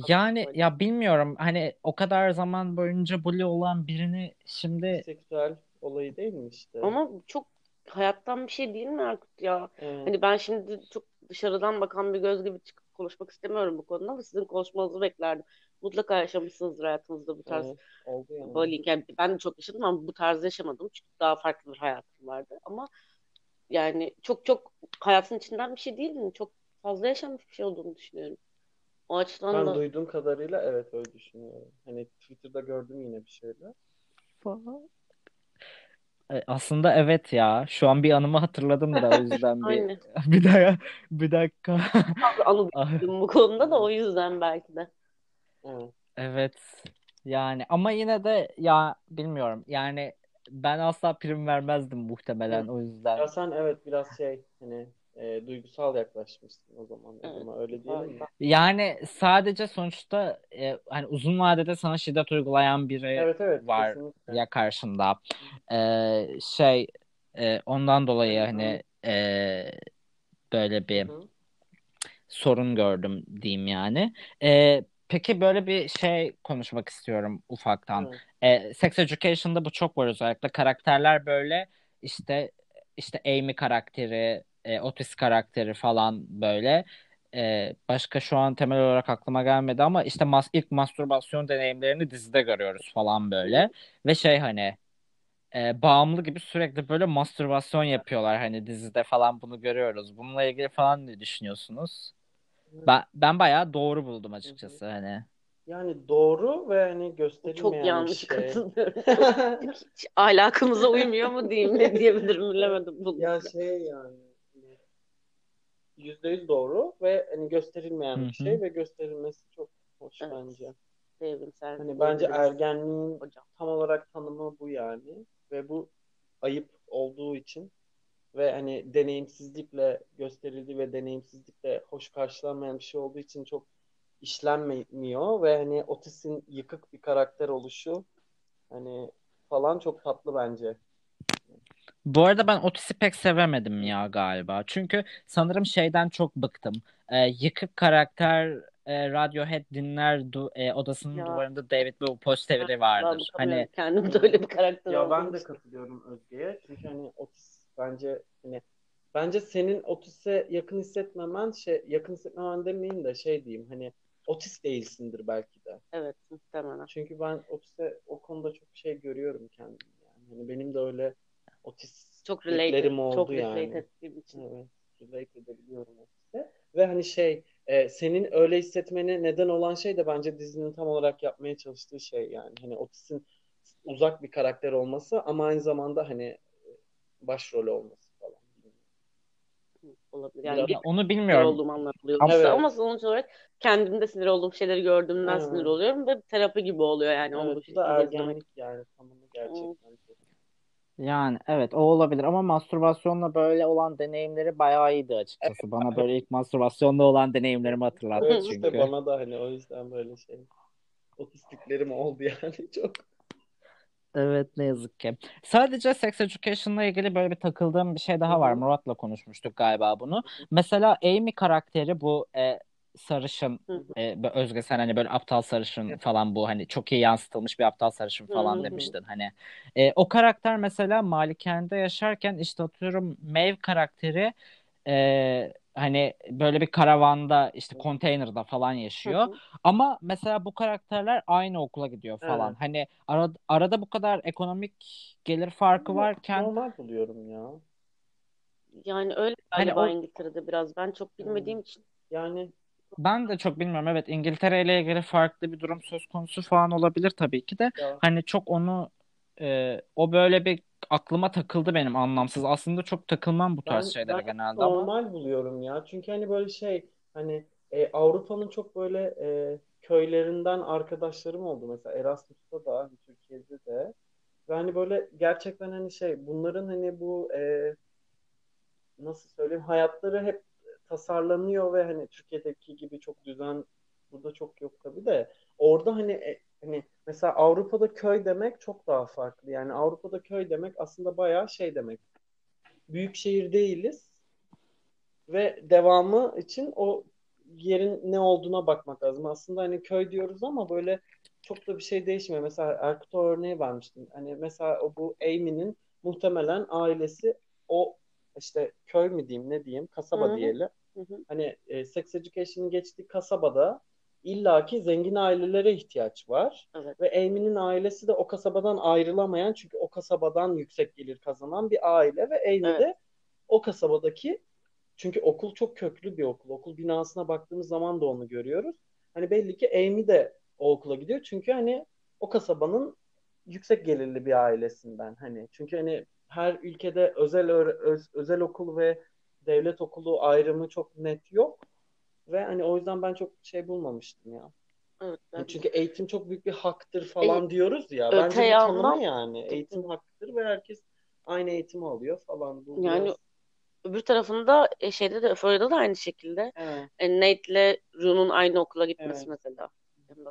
S2: yani ya bilmiyorum hani o kadar zaman boyunca bully olan birini şimdi
S1: Seksüel olayı değil mi işte?
S3: Ama çok hayattan bir şey değil mi Erkut ya?
S1: Evet.
S3: Hani ben şimdi çok dışarıdan bakan bir göz gibi çıkıp konuşmak istemiyorum bu konuda ama sizin konuşmanızı beklerdim. Mutlaka yaşamışsınızdır hayatınızda bu tarz
S1: Evet, oldu yani.
S3: bullying. Yani ben de çok yaşadım ama bu tarzı yaşamadım. Çünkü daha farklı bir hayatım vardı. Ama yani çok çok hayatın içinden bir şey değil mi? Çok fazla yaşanmış bir şey olduğunu düşünüyorum. O açıdan
S1: Ben
S3: da
S1: duyduğum kadarıyla evet öyle düşünüyorum. Hani Twitter'da gördüm yine bir şeyler.
S2: E, aslında evet ya. Şu an bir anımı hatırladım da o yüzden bir bir dakika bir dakika.
S3: anı duydum bu konuda da o yüzden belki de.
S1: Evet.
S2: Evet. Yani ama yine de ya bilmiyorum. Yani ben asla prim vermezdim muhtemelen o yüzden.
S1: Ya sen evet biraz şey hani e, duygusal yaklaşmışsın o zaman. O zaman öyle diyelim mi?
S2: Yani sadece sonuçta e, hani uzun vadede sana şiddet uygulayan biri
S1: Evet evet
S2: var
S1: kesinlikle.
S2: ya karşında. E, şey e, ondan dolayı
S1: Hı hı.
S2: hani e, böyle bir
S1: Hı hı.
S2: sorun gördüm diyeyim yani. E, peki böyle bir şey konuşmak istiyorum ufaktan.
S1: Evet.
S2: E, Sex Education'da bu çok var özellikle. Karakterler böyle işte işte Amy karakteri, e, Otis karakteri falan böyle e, başka şu an temel olarak aklıma gelmedi ama işte mas ilk mastürbasyon deneyimlerini dizide görüyoruz falan böyle. Ve şey hani e, bağımlı gibi sürekli böyle mastürbasyon yapıyorlar hani dizide falan bunu görüyoruz. Bununla ilgili falan ne düşünüyorsunuz? Ben ben bayağı doğru buldum açıkçası hani.
S1: Yani doğru ve hani gösterilmeyen
S3: Çok yanlış
S1: şey.
S3: katılıyorum. Hiç ahlakımıza uymuyor mu diyeyim ne diyebilirim bilemedim bunu.
S1: Ya şey yani hani yüzde yüz doğru ve hani gösterilmeyen
S2: Hı
S1: bir şey ve gösterilmesi çok hoş
S3: Evet.
S1: bence.
S3: Devrimsel
S1: Hani bence ergenliğin
S3: hocam.
S1: tam olarak tanımı bu yani ve bu ayıp olduğu için ve hani deneyimsizlikle gösterildiği ve deneyimsizlikle hoş karşılanmayan bir şey olduğu için çok işlenmiyor ve hani Otis'in yıkık bir karakter oluşu hani falan çok tatlı bence.
S2: Bu arada ben Otis'i pek sevemedim ya galiba. Çünkü sanırım şeyden çok bıktım. Ee, yıkık karakter e, Radiohead dinler du- e, odasının
S3: Ya.
S2: duvarında David Bowie posteri
S3: Ben
S2: vardır. Hani
S3: bakamıyorum. Kendim de öyle bir karakter
S1: Ya ben de katılıyorum Özge'ye. Çünkü hani Otis bence hani bence senin Otis'e yakın hissetmemen şey yakın hissetmemen demeyeyim de şey diyeyim hani Otis değilsindir belki de.
S3: Evet muhtemelen.
S1: Çünkü ben Otis'e o konuda çok şey görüyorum kendim yani. Hani benim de öyle Otis
S3: Çok related.
S1: oldu
S3: Çok
S1: yani.
S3: relate ettiğim için.
S1: Evet, relate edebiliyorum Otis'e. Ve hani şey e, senin öyle hissetmene neden olan şey de bence dizinin tam olarak yapmaya çalıştığı şey yani. Hani Otis'in uzak bir karakter olması ama aynı zamanda hani başrol olması falan.
S3: Olabilir. Yani
S2: ya onu bilmiyorum.
S3: olduğum anlatılıyor.
S2: Ama-
S1: Evet.
S3: Ama sonuç olarak kendimde sinir olduğum şeyleri gördüğümden
S1: Evet.
S3: sinir oluyorum ve terapi gibi oluyor yani onu bu
S1: Evet, bu da ergenlik yani tanımı gerçekten. çok.
S2: Yani evet o olabilir ama mastürbasyonla böyle olan deneyimleri bayağı iyiydi açıkçası. Bana böyle ilk mastürbasyonla olan deneyimlerimi hatırlattı
S1: Evet
S2: çünkü.
S1: işte bana da hani o yüzden böyle şey otistiklerim oldu yani çok.
S2: Evet ne yazık ki. Sadece Sex Education'la ilgili böyle bir takıldığım bir şey daha var. Murat'la konuşmuştuk galiba bunu. Mesela Amy karakteri bu e, sarışın e, Özge sen hani böyle aptal sarışın falan bu hani çok iyi yansıtılmış bir aptal sarışın falan demiştin. Hani e, o karakter mesela Malikane'de yaşarken işte atıyorum Maeve karakteri e, hani böyle bir karavanda işte konteynerda falan yaşıyor.
S3: Hı hı.
S2: Ama mesela bu karakterler aynı okula gidiyor falan.
S1: Evet.
S2: Hani ara- arada bu kadar ekonomik gelir farkı varken
S1: Normal buluyorum ya.
S3: Yani öyle
S2: Hani o-
S3: İngiltere'de biraz. Ben çok bilmediğim için.
S1: Yani
S2: ben de çok bilmiyorum. Evet İngiltere ile ilgili farklı bir durum söz konusu falan olabilir tabii ki de.
S1: ya,
S2: Hani çok onu e, o böyle bir aklıma takıldı benim anlamsız. Aslında çok takılmam bu tarz
S1: ben,
S2: şeylere
S1: ben
S2: genelde ama
S1: normal buluyorum ya. Çünkü hani böyle şey hani e, Avrupa'nın çok böyle e, köylerinden arkadaşlarım oldu. Mesela Erasmus'ta da hani Türkiye'de de. Ve hani böyle gerçekten hani şey bunların hani bu e, nasıl söyleyeyim hayatları hep tasarlanıyor ve hani Türkiye'deki gibi çok düzen burada çok yok tabii de orada hani e, hani mesela Avrupa'da köy demek çok daha farklı. Yani Avrupa'da köy demek aslında bayağı şey demek. Büyük şehir değiliz ve devamı için o yerin ne olduğuna bakmak lazım. Aslında hani köy diyoruz ama böyle çok da bir şey değişmiyor. Mesela Erkut'a örneği vermiştim. Hani mesela o bu Amy'nin muhtemelen ailesi o işte köy mü diyeyim ne diyeyim kasaba
S3: Hı hı.
S1: diyelim.
S3: Hı hı.
S1: Hani e, sex education'ın geçtiği kasabada illaki zengin ailelere ihtiyaç var.
S3: Evet.
S1: Ve Amy'nin ailesi de o kasabadan ayrılamayan çünkü o kasabadan yüksek gelir kazanan bir aile ve Amy
S3: Evet.
S1: de o kasabadaki çünkü okul çok köklü bir okul. Okul binasına baktığımız zaman da onu görüyoruz. Hani belli ki Amy de o okula gidiyor. Çünkü hani o kasabanın yüksek gelirli bir ailesinden hani. Çünkü hani her ülkede özel öz- özel okul ve devlet okulu ayrımı çok net yok. Ve hani o yüzden ben çok şey bulmamıştım ya.
S3: Evet.
S1: Yani
S3: Ben...
S1: çünkü eğitim çok büyük bir haktır falan
S3: E,
S1: diyoruz ya.
S3: öte
S1: Bence bu
S3: yandan-
S1: tanımı yani. Eğitim hakkıdır ve herkes aynı eğitimi alıyor falan. Bu
S3: Yani
S1: biraz-
S3: Öbür tarafında e, şeyde de Flori'da da aynı şekilde.
S1: Evet.
S3: E, Nate'le Rue'nun aynı okula gitmesi
S1: Evet.
S3: mesela.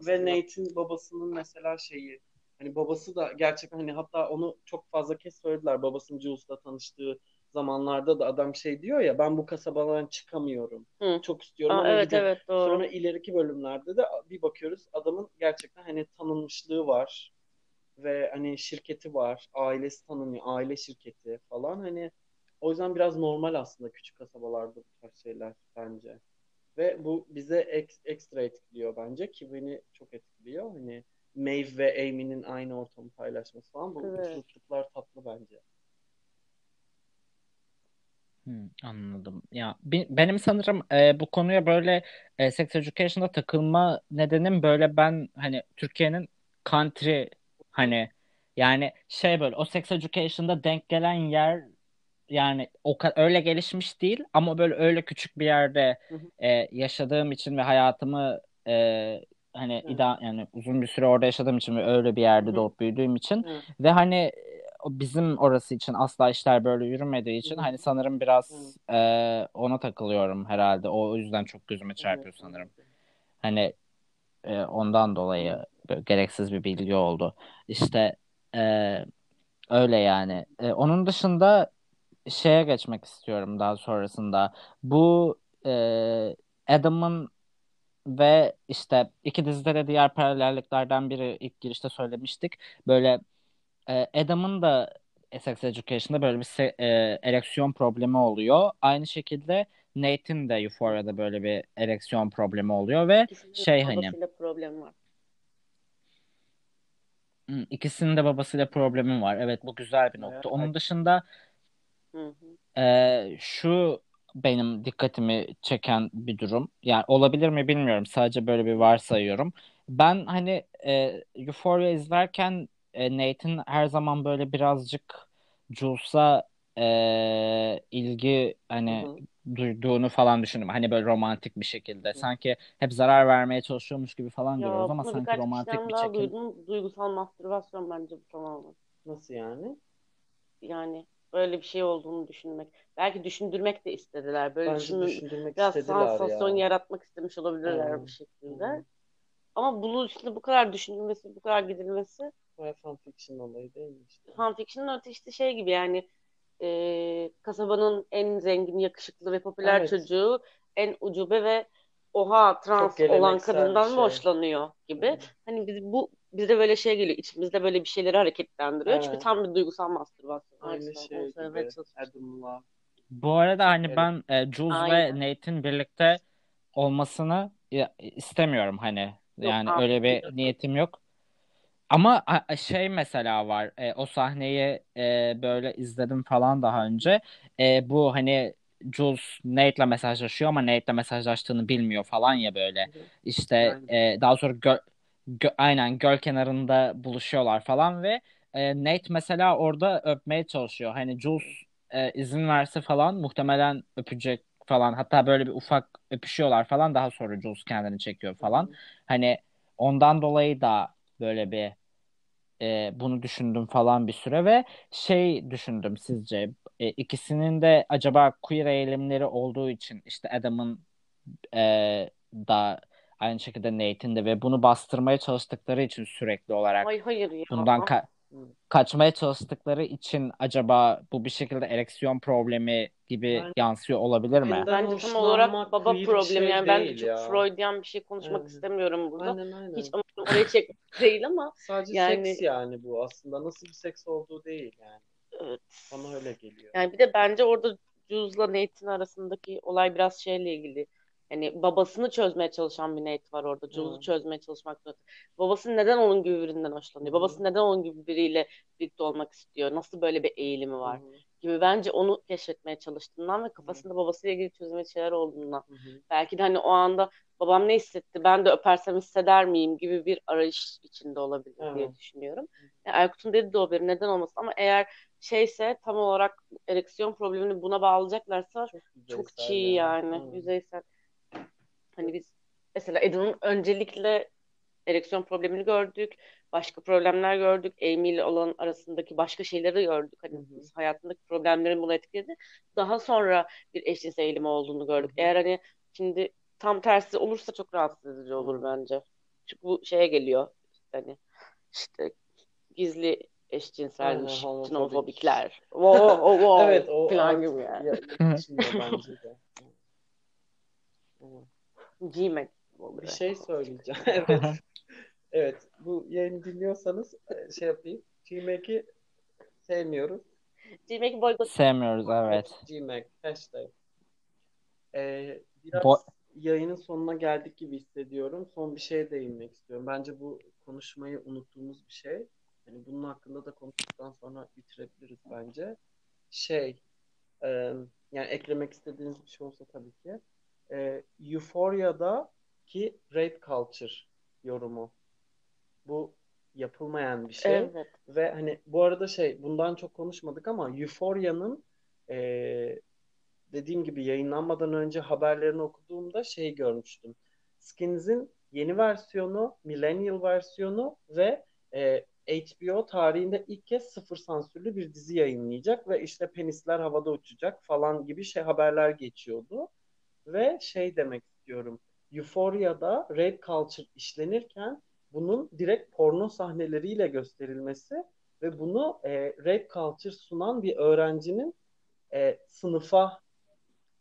S1: Ve. Nate'in babasının mesela şeyi hani babası da gerçekten hani hatta onu çok fazla kez söylediler babasının Jules'la tanıştığı zamanlarda da adam şey diyor ya ben bu kasabadan çıkamıyorum.
S3: Hı.
S1: Çok istiyorum
S3: Aa,
S1: ama
S3: evet evet doğru.
S1: Sonra ileriki bölümlerde de bir bakıyoruz adamın gerçekten hani tanınmışlığı var ve hani şirketi var, ailesi tanınıyor, aile şirketi falan hani o yüzden biraz normal aslında küçük kasabalarda bu tarz şeyler bence. Ve bu bize ek, ekstra etkiliyor bence ki beni çok etkiliyor. Hani Maeve ve Amy'nin aynı ortamı paylaşması falan. Bu
S3: Evet.
S1: tatlı bence.
S2: Hmm, anladım. Ya bi- benim sanırım e, bu konuya böyle e, sex education'da takılma nedenim böyle ben hani Türkiye'nin country hani yani şey böyle o sex education'da denk gelen yer yani o ka- öyle gelişmiş değil ama böyle öyle küçük bir yerde
S1: Hı hı.
S2: e, yaşadığım için ve hayatımı e, hani
S1: Evet.
S2: ida yani uzun bir süre orada yaşadığım için ve öyle bir yerde
S1: Hı
S2: doğup büyüdüğüm için
S1: Evet.
S2: ve hani bizim orası için asla işler böyle yürümediği için hani sanırım biraz e, ona takılıyorum herhalde. O yüzden çok gözüme çarpıyor sanırım. Hani e, ondan dolayı gereksiz bir bilgi oldu. İşte e, öyle yani. E, onun dışında şeye geçmek istiyorum daha sonrasında. Bu e, Adam'ın ve işte iki dizide de diğer paralelliklerden biri ilk girişte söylemiştik. Böyle e, Adam'ın da Sex Education'da böyle bir se- e, ereksiyon problemi oluyor. Aynı şekilde Nate'in de Euphoria'da böyle bir ereksiyon problemi oluyor ve
S3: İkisinin
S2: şey hani
S3: problem var.
S2: hı, ikisinin de babasıyla problemi var. Evet bu güzel bir nokta. Onun
S1: acı.
S2: dışında
S3: Hı hı.
S2: Ee, şu benim dikkatimi çeken bir durum. Yani olabilir mi bilmiyorum. Sadece böyle bir varsayıyorum. Ben hani e, Euphoria izlerken e, Nate'in her zaman böyle birazcık Jules'a e, ilgi hani
S1: Hı hı.
S2: duyduğunu falan düşündüm. Hani böyle romantik bir şekilde. Sanki hep zarar vermeye çalışıyormuş gibi falan
S3: Ya
S2: görüyoruz ama
S3: bunu
S2: sanki romantik bir çekim.
S3: duydum. Duygusal mastürbasyon bence bu tamamen.
S1: Nasıl yani?
S3: Yani böyle bir şey olduğunu düşünmek. Belki düşündürmek de istediler. Böyle
S1: Bence
S3: düşün,
S1: düşündürmek
S3: biraz
S1: istediler
S3: sansasyon
S1: ya.
S3: yaratmak istemiş olabilirler
S1: Evet.
S3: bir şekilde.
S1: Hı.
S3: Ama bunun üstüne bu kadar düşünülmesi, bu kadar gidilmesi
S1: Bayağı fanfiction olayı değil mi işte?
S3: fanfiction'ın öte işte şey gibi yani e, kasabanın en zengin, yakışıklı ve popüler
S1: Evet.
S3: çocuğu en ucube ve oha trans olan kadından mı
S1: şey.
S3: hoşlanıyor gibi.
S1: Hı.
S3: Hani biz bu bize böyle şey geliyor. içimizde böyle bir şeyleri hareketlendiriyor. Çünkü
S1: Evet.
S3: tam bir duygusal mastürbasyon.
S1: Aynı şey gibi. Adam'la
S2: Bu arada hani
S1: Evet.
S2: ben e, Jules ve
S3: Aynen.
S2: Nate'in birlikte olmasını istemiyorum hani.
S3: Yok
S2: Yani
S3: abi.
S2: öyle bir niyetim yok. Ama şey mesela var. e, o sahneyi e, böyle izledim falan daha önce. E, bu hani Jules Nate'le mesajlaşıyor ama Nate'le mesajlaştığını bilmiyor falan ya böyle. İşte e, daha sonra göl, gö- aynen göl kenarında buluşuyorlar falan ve e, Nate mesela orada öpmeye çalışıyor. Hani Jules e, izin verse falan muhtemelen öpecek falan. Hatta böyle bir ufak öpüşüyorlar falan. Daha sonra Jules kendini çekiyor falan. Hani ondan dolayı da böyle bir e, bunu düşündüm falan bir süre ve şey düşündüm sizce e, ikisinin de acaba queer eğilimleri olduğu için işte Adam'ın e, da aynı şekilde Nate'in de ve bunu bastırmaya çalıştıkları için sürekli olarak
S3: Ay hayır ya.
S2: bundan ka-. Kaçmaya çalıştıkları için acaba bu bir şekilde ereksiyon problemi gibi
S1: Yani
S2: yansıyor olabilir mi?
S3: Bence tam olarak baba problemi.
S1: şey
S3: Yani ben de çok
S1: ya.
S3: Freudian bir şey konuşmak
S1: Evet.
S3: istemiyorum burada.
S1: Aynen
S3: Hiç
S1: aynen.
S3: amacım oraya çekmek değil ama
S1: Sadece
S3: yani
S1: seks yani bu aslında. Nasıl bir seks olduğu değil yani.
S3: evet.
S1: Bana öyle geliyor.
S3: Yani bir de bence orada Jules'la Nate'in arasındaki olay biraz şeyle ilgili. Yani babasını çözmeye çalışan bir Nate var orada. Jules'u
S1: Hı.
S3: çözmeye çalışmakla. Babası neden onun gibi birinden hoşlanıyor?
S1: hı.
S3: Babası neden onun gibi biriyle birlikte olmak istiyor? Nasıl böyle bir eğilimi var?
S1: hı.
S3: Gibi bence onu keşfetmeye çalıştığından ve kafasında babasıyla ilgili çözmeye şeyler olduğundan.
S1: Hı.
S3: Belki de hani o anda babam ne hissetti ben de öpersem hisseder miyim gibi bir arayış içinde olabilir diye
S1: Evet.
S3: düşünüyorum. Yani Erkut'un dediği de o bir neden olmasın ama eğer şeyse tam olarak ereksiyon problemini buna bağlayacaklarsa
S1: Çok
S3: çok çiğ
S1: ya.
S3: yani
S1: Hı.
S3: yüzeysel. Hani biz mesela Adam'ın öncelikle ereksiyon problemini gördük. Başka problemler gördük. Amy ile olan arasındaki başka şeyleri gördük.
S1: Hı
S3: Hani
S1: hı.
S3: biz hayatındaki problemlerin bunu etkiledi. Daha sonra bir eşcinsel eğilimi olduğunu
S1: Hı
S3: gördük.
S1: hı.
S3: Eğer hani şimdi tam tersi olursa çok rahatsız edici olur
S1: Hı.
S3: bence. Çünkü bu şeye geliyor. Hani işte gizli eşcinselmiş,
S1: homofobik.
S3: xenofobikler. Wow, wow, wow
S1: Evet o
S3: falan gibi yani.
S1: ya- bence de.
S3: Gmail olur.
S1: Bir şey söyleyeceğim. Evet. Evet. Bu yayını dinliyorsanız e, şey yapayım. Gmac'i sevmiyoruz.
S3: Gmail boykot
S2: Sevmiyoruz evet.
S1: Gmac. Hashtag. Ee, biraz
S2: Bo
S1: yayının sonuna geldik gibi hissediyorum. Son bir şeye değinmek istiyorum. Bence bu konuşmayı unuttuğumuz bir şey. Yani bunun hakkında da konuştuktan sonra bitirebiliriz bence. Şey, e, yani eklemek istediğiniz bir şey olsa tabii ki. E, Euphoria'da ki rape culture yorumu. Bu yapılmayan bir şey.
S3: Evet.
S1: Ve hani bu arada şey bundan çok konuşmadık ama Euphoria'nın e, dediğim gibi yayınlanmadan önce haberlerini okuduğumda şey görmüştüm. Skins'in yeni versiyonu, millennial versiyonu ve e, HBO tarihinde ilk kez sıfır sansürlü bir dizi yayınlayacak ve işte penisler havada uçacak falan gibi şey haberler geçiyordu. Ve şey demek istiyorum. Euphoria'da rape culture işlenirken bunun direkt porno sahneleriyle gösterilmesi ve bunu e, rape culture sunan bir öğrencinin e, sınıfa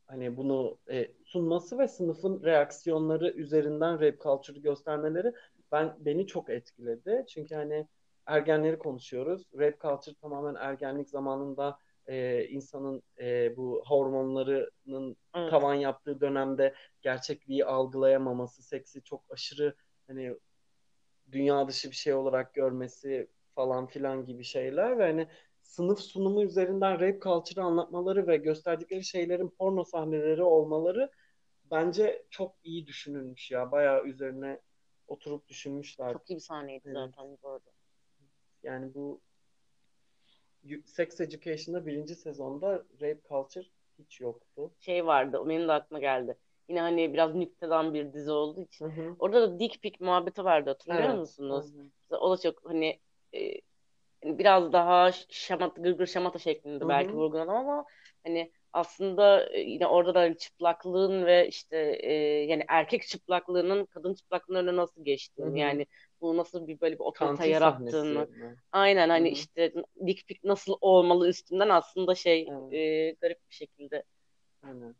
S1: hani bunu e, sunması ve sınıfın reaksiyonları üzerinden rape culture'ı göstermeleri ben beni çok etkiledi. Çünkü hani ergenleri konuşuyoruz. Rape culture tamamen ergenlik zamanında e, insanın e, bu hormonlarının
S3: Evet.
S1: tavan yaptığı dönemde gerçekliği algılayamaması, seksi çok aşırı hani dünya dışı bir şey olarak görmesi falan filan gibi şeyler ve hani sınıf sunumu üzerinden rape culture'ı anlatmaları ve gösterdikleri şeylerin porno sahneleri olmaları bence çok iyi düşünülmüş ya. Bayağı üzerine oturup düşünmüşler.
S3: Çok iyi bir sahneydi
S1: Evet.
S3: zaten bu arada.
S1: Yani bu Sex Education'da birinci sezonda rape culture hiç yoktu.
S3: Şey vardı, o benim de aklıma geldi. Yine hani biraz nükteden bir dizi olduğu için.
S1: Hı hı.
S3: Orada da dick pic muhabbeti vardı hatırlıyor
S1: Evet.
S3: musunuz?
S1: Hı hı.
S3: O da çok hani e, hani biraz daha şamata, gırgır şamata şeklinde
S1: Hı
S3: belki
S1: hı.
S3: vurgulanan ama hani aslında e, yine orada da çıplaklığın ve işte e, yani erkek çıplaklığının kadın çıplaklığının önüne nasıl geçtiğini yani nasıl bir böyle bir otorite yarattığını
S1: sahnesi
S3: aynen hani
S1: Hı
S3: işte dick pic nasıl olmalı üstünden aslında şey
S1: Evet.
S3: e, garip bir şekilde
S1: Aynen.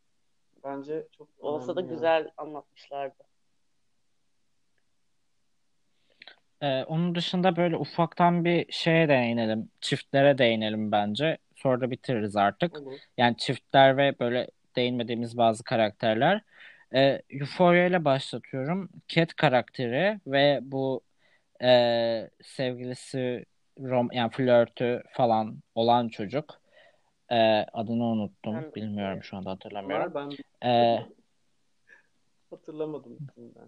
S1: Bence çok
S3: olsa da
S1: ya.
S3: güzel anlatmışlardı.
S2: Ee, onun dışında böyle ufaktan bir şeye değinelim. Çiftlere değinelim bence. Sonra da bitiririz artık.
S1: Olur.
S2: Yani çiftler ve böyle değinmediğimiz bazı karakterler. Ee, Euphoria ile başlatıyorum. Cat karakteri ve bu e, sevgilisi rom yani flörtü falan olan çocuk. Ee, adını unuttum.
S3: Ben-
S2: Bilmiyorum şu anda
S1: Var
S2: hatırlamıyorum.
S1: ben
S2: Ee,
S1: hatırlamadım.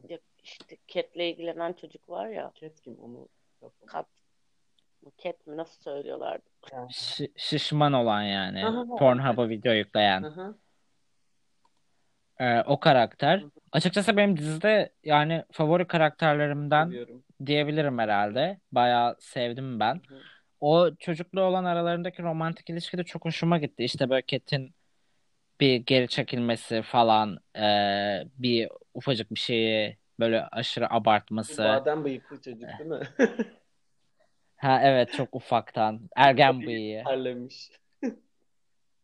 S3: Ya işte Cat'le ilgilenen çocuk var ya
S1: Cat kim onu.
S3: Kat Cat mi nasıl söylüyorlardı?
S2: şi- şişman olan yani. Pornhub'a video yükleyen.
S1: Hı
S2: Ee, o karakter. Açıkçası benim dizide yani favori karakterlerimden
S1: Seviyorum.
S2: diyebilirim herhalde. Bayağı sevdim ben.
S1: Hı.
S2: O çocukla olan aralarındaki romantik ilişki de çok hoşuma gitti. İşte böyle Cat'in bir geri çekilmesi falan, ee, bir ufacık bir şeyi böyle aşırı abartması.
S1: badem bıyıklı çocuk değil mi?
S2: Ha evet çok ufaktan. Ergen bıyığı.
S1: Terlemiş.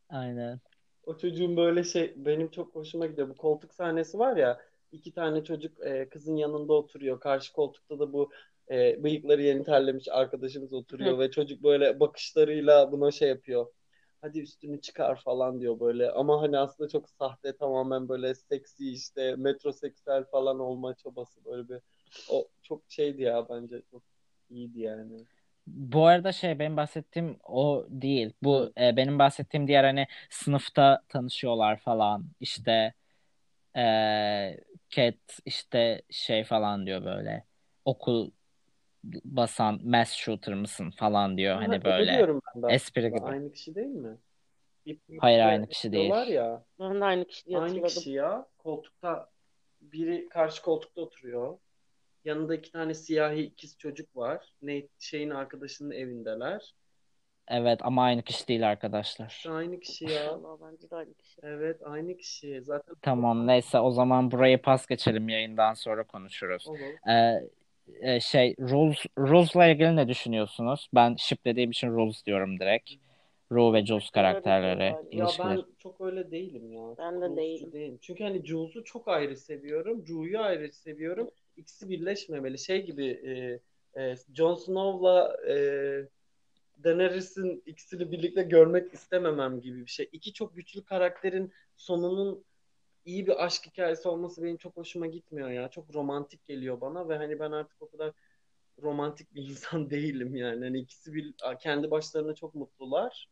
S2: Aynen.
S1: O çocuğun böyle şey benim çok hoşuma gidiyor. Bu koltuk sahnesi var ya iki tane çocuk e, kızın yanında oturuyor. Karşı koltukta da bu e, bıyıkları yeni terlemiş arkadaşımız oturuyor ve çocuk böyle bakışlarıyla buna şey yapıyor. Hadi üstünü çıkar falan diyor böyle. Ama hani aslında çok sahte tamamen böyle seksi işte metroseksüel falan olma çabası böyle bir o çok şeydi ya bence çok iyiydi yani.
S2: Bu arada şey benim bahsettiğim o değil. Bu e, benim bahsettiğim diğer hani sınıfta tanışıyorlar falan. İşte e, Cat işte şey falan diyor böyle. Okul basan mass shooter mısın falan diyor.
S1: Ha,
S2: Hani
S1: öyle
S2: böyle
S1: ben
S2: espri gibi.
S1: Aynı kişi değil mi? Bir
S2: Hayır, aynı kişi değil.
S1: ya.
S3: Ben de aynı kişiyi
S1: Aynı kişi ya. Koltukta biri karşı koltukta oturuyor. Yanında iki tane siyahi ikiz çocuk var. Nate şeyin arkadaşının evindeler.
S2: Evet ama aynı kişi değil arkadaşlar.
S1: Aynı kişi ya.
S3: Allah bence de aynı kişi.
S1: Evet aynı kişi. Zaten
S2: Tamam neyse o zaman burayı pas geçelim yayından sonra konuşuruz.
S1: olur.
S2: Ee, e, şey Rules Rules'la ilgili ne düşünüyorsunuz? Ben shiplediğim için Rules diyorum direkt. Rue ve Jules karakterleri,
S3: Ya
S2: ilişkileri.
S1: ben çok öyle değilim ya.
S3: Ben de
S1: Jules'cu
S3: değilim.
S1: Çünkü hani Jules'u çok ayrı seviyorum. Rue'yu ayrı seviyorum. İkisi birleşmemeli. Şey gibi e, e, Jon Snow'la e, Daenerys'in ikisini birlikte görmek istememem gibi bir şey. İki çok güçlü karakterin sonunun iyi bir aşk hikayesi olması benim çok hoşuma gitmiyor ya. Çok romantik geliyor bana ve hani ben artık o kadar romantik bir insan değilim yani. Hani ikisi bir kendi başlarına çok mutlular.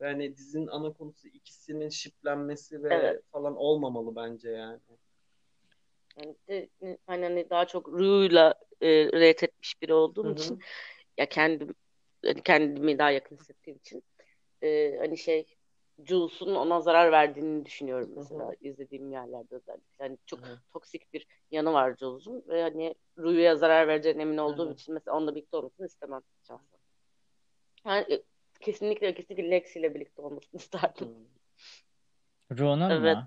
S1: Ve hani dizinin ana konusu ikisinin şiplenmesi ve
S3: Evet.
S1: falan olmamalı bence yani.
S3: Yani de, hani, hani daha çok Ru'yla e, relate etmiş biri olduğum
S1: Hı hı.
S3: için ya kendim hani kendimi daha yakın hissettiğim için e, hani şey Jules'un ona zarar verdiğini düşünüyorum mesela izlediğim yerlerde özellikle. Yani çok
S1: Hı hı.
S3: toksik bir yanı var Jules'un ve hani Ru'ya zarar vereceğine emin olduğum
S1: Hı hı.
S3: için mesela onunla birlikte olmasını istemem şahsen. Yani e, kesinlikle kesinlikle Lex ile birlikte olmasını isterdim.
S2: Ru'nun
S3: Evet.
S2: mu?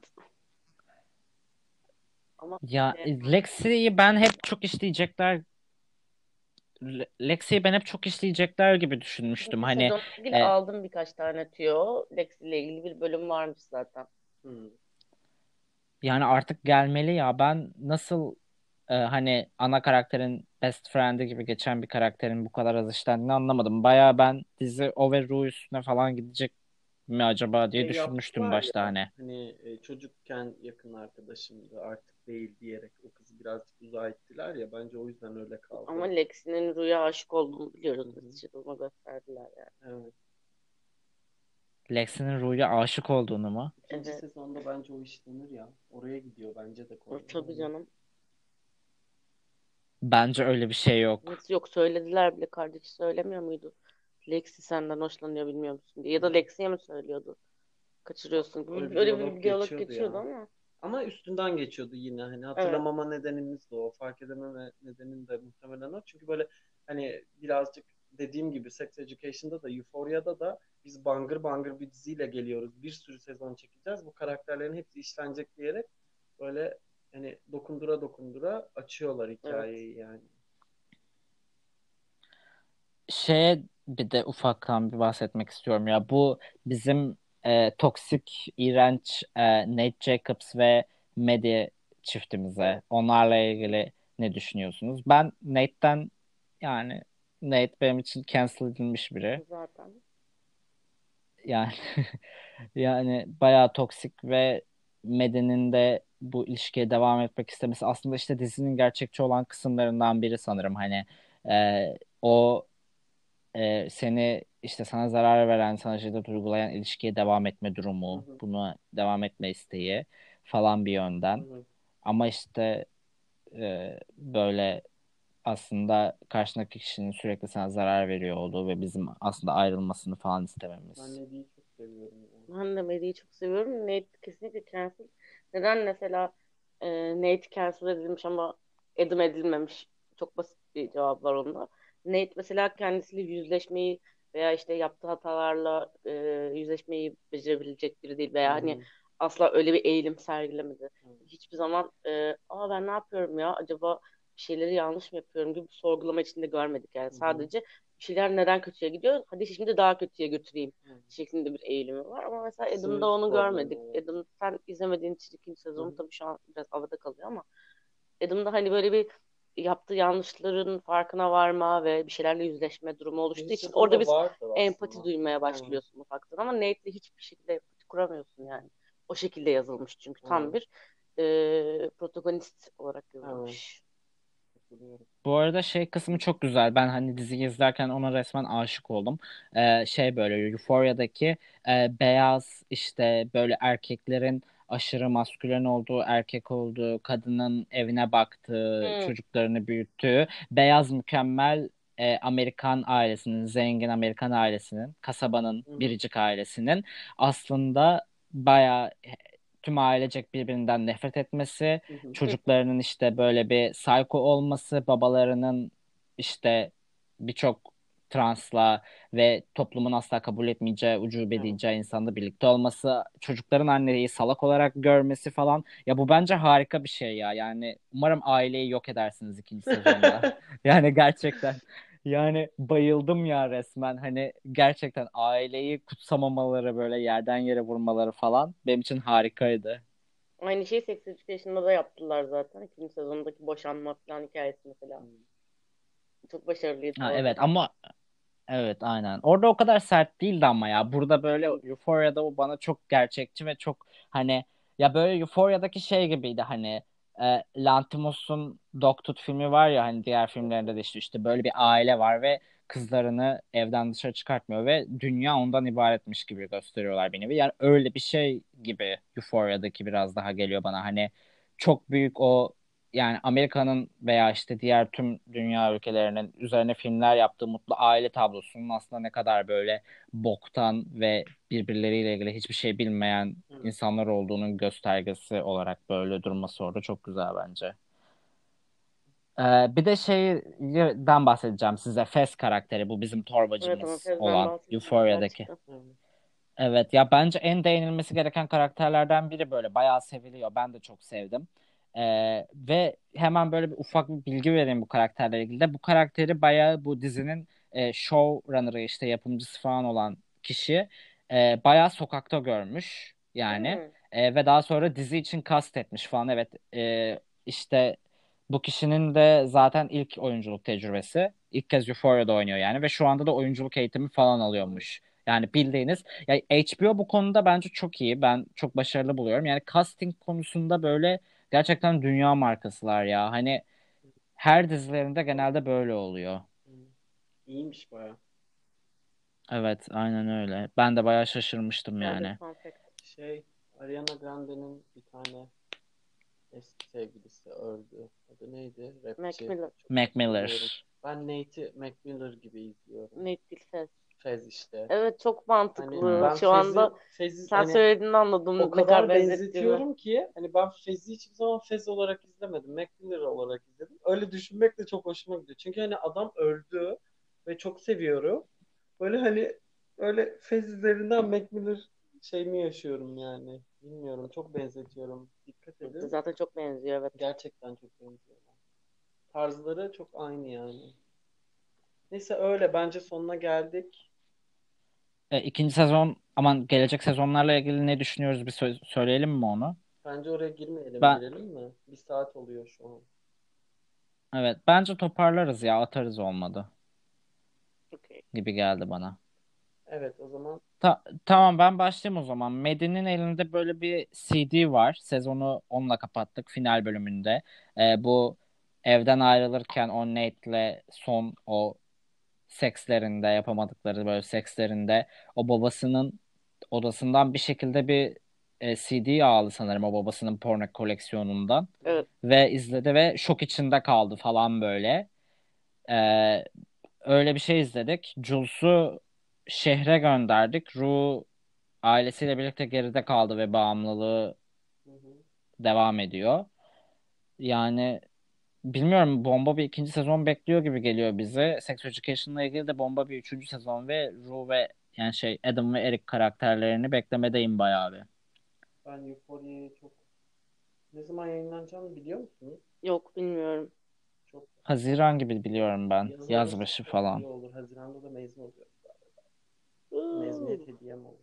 S3: Ama
S2: Ya
S3: e,
S2: Lexi'yi ben hep çok işleyecekler Le- Lexi'yi ben hep çok işleyecekler gibi düşünmüştüm.
S3: bu
S2: Hani
S3: ilgili
S2: e,
S3: aldım birkaç tane tüyo. Lex ile ilgili bir bölüm varmış zaten.
S1: Hı.
S2: yani artık gelmeli ya. Ben nasıl e, hani ana karakterin best friend'i gibi geçen bir karakterin bu kadar az işlendiğini anlamadım. Baya ben dizi o ve Rue üstüne falan gidecek mi acaba diye
S1: Şey
S2: düşünmüştüm başta
S1: ya
S2: hani.
S1: hani e, çocukken yakın arkadaşımdı artık değil diyerek o kızı birazcık uzağa ittiler ya bence o yüzden öyle
S3: Ama
S1: kaldı.
S3: Lexi'nin Ru'ya aşık olduğunu biliyoruz.
S1: Hı hı.
S3: Neticede ona gösterdiler yani.
S1: Evet.
S2: Lexi'nin Rue'ya aşık olduğunu mu?
S1: İkinci
S3: Evet.
S1: sezonda bence o işlenir ya. Oraya gidiyor bence de konu.
S3: Tabii canım.
S2: Bence öyle bir şey yok.
S3: Nasıl yok söylediler bile kardeşi söylemiyor muydu? Lexi senden hoşlanıyor bilmiyor musun diye. Ya da Lexi'ye mi söylüyordu? Kaçırıyorsun.
S1: Öyle bir
S3: Böyle
S1: diyalog
S3: bir diyalog
S1: geçiyordu
S3: geçiyordu
S1: ya.
S3: ama.
S1: Ama üstünden geçiyordu yine. Hani hatırlamama nedenimiz de o. Fark edememe nedenim de muhtemelen o. Çünkü böyle hani birazcık dediğim gibi Sex Education'da da Euphoria'da da biz bangır bangır bir diziyle geliyoruz. Bir sürü sezon çekeceğiz. Bu karakterlerin hepsi işlenecek diyerek böyle hani dokundura dokundura açıyorlar hikayeyi yani.
S2: Şeye bir de ufaktan bir bahsetmek istiyorum ya. Bu bizim e, toksik, iğrenç e, Nate Jacobs ve Maddie çiftimize. Onlarla ilgili ne düşünüyorsunuz? Ben Nate'den yani Nate benim için cancel edilmiş biri.
S3: Zaten.
S2: Yani yani bayağı toksik ve Maddie'nin de bu ilişkiye devam etmek istemesi aslında işte dizinin gerçekçi olan kısımlarından biri sanırım. Hani e, o e, seni işte sana zarar veren, sana şiddet uygulayan ilişkiye devam etme durumu,
S1: Hı hı.
S2: buna devam etme isteği falan bir yönden.
S1: Hı hı.
S2: Ama işte e, böyle aslında karşındaki kişinin sürekli sana zarar veriyor olduğu ve bizim aslında ayrılmasını falan istememiz.
S1: Ben Nedi'yi çok seviyorum. Yani.
S3: Ben de Maddie'yi çok seviyorum. Nate kesinlikle cancel. Neden mesela e, Nate cancel edilmiş ama Adam edilmemiş? Çok basit bir cevap var onda. Nate mesela kendisiyle yüzleşmeyi veya işte yaptığı hatalarla e, yüzleşmeyi becerebilecek biri değil veya hani
S1: Hı hı.
S3: asla öyle bir eğilim sergilemedi.
S1: Evet.
S3: Hiçbir zaman e, aa ben ne yapıyorum ya acaba bir şeyleri yanlış mı yapıyorum gibi sorgulama içinde görmedik yani.
S1: Hı.
S3: Sadece bir şeyler neden kötüye gidiyor? Hadi şimdi daha kötüye götüreyim
S1: Hı.
S3: şeklinde bir eğilimi var. Ama mesela Adam'da onu görmedik. Adam sen izlemediğin için ikinci sezonu tabii şu an biraz havada kalıyor ama Adam'da hani böyle bir yaptığı yanlışların farkına varma ve bir şeylerle yüzleşme durumu oluştuğu için orada
S1: vardı
S3: empati
S1: aslında.
S3: duymaya başlıyorsun ufaktan ama Nate'le hiçbir şekilde empati kuramıyorsun yani. O şekilde yazılmış çünkü tam
S1: Evet.
S3: bir e, protagonist olarak yazılmış.
S2: Bu arada şey kısmı çok güzel. Ben hani diziyi izlerken ona resmen aşık oldum. Ee, şey böyle Euphoria'daki e, beyaz işte böyle erkeklerin aşırı maskülen olduğu, erkek olduğu, kadının evine baktığı,
S3: Hı.
S2: çocuklarını büyüttüğü beyaz mükemmel e, Amerikan ailesinin, zengin Amerikan ailesinin, kasabanın
S1: hı.
S2: biricik ailesinin aslında bayağı tüm ailecek birbirinden nefret etmesi,
S1: hı.
S2: çocuklarının işte böyle bir psycho olması, babalarının işte birçok transla ve toplumun asla kabul etmeyeceği, ucube
S1: Evet.
S2: diyeceği insanla birlikte olması, çocukların anneyi salak olarak görmesi falan. Ya bu bence harika bir şey ya. Yani umarım aileyi yok edersiniz ikinci sezonda. Yani gerçekten. Yani bayıldım ya resmen. Hani gerçekten aileyi kutsamamaları böyle yerden yere vurmaları falan benim için harikaydı.
S3: Aynı şeyi Sex Education'da da yaptılar zaten. İkinci sezondaki boşanma falan hikayesi mesela. Çok başarılıydı
S2: Ha, evet ama evet aynen. Orada o kadar sert değildi ama ya. Burada böyle. Euphoria'da o bana çok gerçekçi ve çok hani Ya böyle Euphoria'daki şey gibiydi hani e, Lanthimos'un Dogtooth filmi var ya hani diğer filmlerinde de işte işte böyle bir aile var ve kızlarını evden dışarı çıkartmıyor ve dünya ondan ibaretmiş gibi gösteriyorlar nevi. Yani öyle bir şey gibi Euphoria'daki biraz daha geliyor bana. Hani çok büyük o yani Amerika'nın veya işte diğer tüm dünya ülkelerinin üzerine filmler yaptığı mutlu aile tablosunun aslında ne kadar böyle boktan ve birbirleriyle ilgili hiçbir şey bilmeyen
S1: Hı.
S2: insanlar olduğunun göstergesi olarak böyle durması orada çok güzel bence. Ee, bir de şeyden bahsedeceğim size. Fez karakteri bu bizim
S3: Evet
S2: torbacımız
S3: Fez'den
S2: olan Euphoria'daki.
S1: Evet.
S2: Evet ya bence en değinilmesi gereken karakterlerden biri böyle bayağı seviliyor. Ben de çok sevdim. Ee, ve hemen böyle bir ufak bir bilgi vereyim bu karakterle ilgili de. Bu karakteri bayağı bu dizinin e, showrunner'ı işte yapımcısı falan olan kişi e, bayağı sokakta görmüş yani.
S3: Hmm.
S2: E, ve daha sonra dizi için kast etmiş falan. Evet e, işte bu kişinin de zaten ilk oyunculuk tecrübesi. İlk kez Euphoria'da oynuyor yani ve şu anda da oyunculuk eğitimi falan alıyormuş. Yani bildiğiniz ya HBO bu konuda bence çok iyi. Ben çok başarılı buluyorum. Yani casting konusunda böyle gerçekten dünya markasılar ya. Hani her dizilerinde genelde böyle oluyor.
S1: İyiymiş baya.
S2: Evet, aynen öyle. Ben de bayağı şaşırmıştım yani.
S1: Şey, Ariana Grande'nin bir tane eski sevgilisi öldü. Adı neydi?
S3: Mac
S1: Rapçi.
S3: Miller.
S2: Mac. Miller.
S1: Ben Nate'i Mac Miller gibi izliyorum.
S3: Nate değil Fez.
S1: İşte.
S3: Evet çok mantıklı.
S1: Hani ben
S3: Şu
S1: Fez'i,
S3: anda
S1: Fez'i
S3: sen
S1: hani
S3: söylediğini anladım.
S1: o kadar benzetiyorum ki hani ben Fez'i hiçbir zaman Fez olarak izlemedim. Mac Miller olarak izledim. Öyle düşünmek de çok hoşuma gidiyor. Çünkü hani adam öldü ve çok seviyorum. Böyle hani öyle Fez üzerinden Mac şeyini yaşıyorum yani. Bilmiyorum. Çok benzetiyorum. Dikkat edin.
S3: Zaten çok benziyor evet.
S1: Gerçekten çok benziyorlar. Tarzları çok aynı yani. Neyse öyle. Bence sonuna geldik.
S2: E, ikinci sezon aman gelecek sezonlarla ilgili ne düşünüyoruz bir sö- söyleyelim mi onu?
S1: Bence oraya girmeyelim.
S2: Ben
S1: Girelim mi? Bir saat oluyor şu an.
S2: evet bence toparlarız ya atarız olmadı
S3: Okey.
S2: gibi geldi bana.
S1: Evet o zaman
S2: Ta- tamam ben başlayayım o zaman. Medi'nin elinde böyle bir CD var. Sezonu onunla kapattık final bölümünde. Ee, bu evden ayrılırken o Nate'le son o sekslerinde yapamadıkları böyle sekslerinde o babasının odasından bir şekilde bir e, CD aldı sanırım o babasının porno koleksiyonundan
S3: Evet.
S2: ve izledi ve şok içinde kaldı falan böyle. Ee, öyle bir şey izledik. Jules'u şehre gönderdik. Ru ailesiyle birlikte geride kaldı ve bağımlılığı
S1: Hı hı.
S2: devam ediyor. Yani bilmiyorum bomba bir ikinci sezon bekliyor gibi geliyor bize. Sex Education'la ilgili de bomba bir üçüncü sezon ve Ru ve yani şey Adam ve Eric karakterlerini beklemedeyim bayağı bir.
S1: Ben Euphoria'yı çok ne zaman yayınlanacağını biliyor musunuz?
S3: Yok bilmiyorum.
S1: Çok
S2: Haziran gibi biliyorum ben.
S1: Yazın
S2: Yaz başı falan.
S1: olur. Haziran'da da mezun oluyoruz.
S3: Hmm.
S1: Mezuniyet hediyem olur.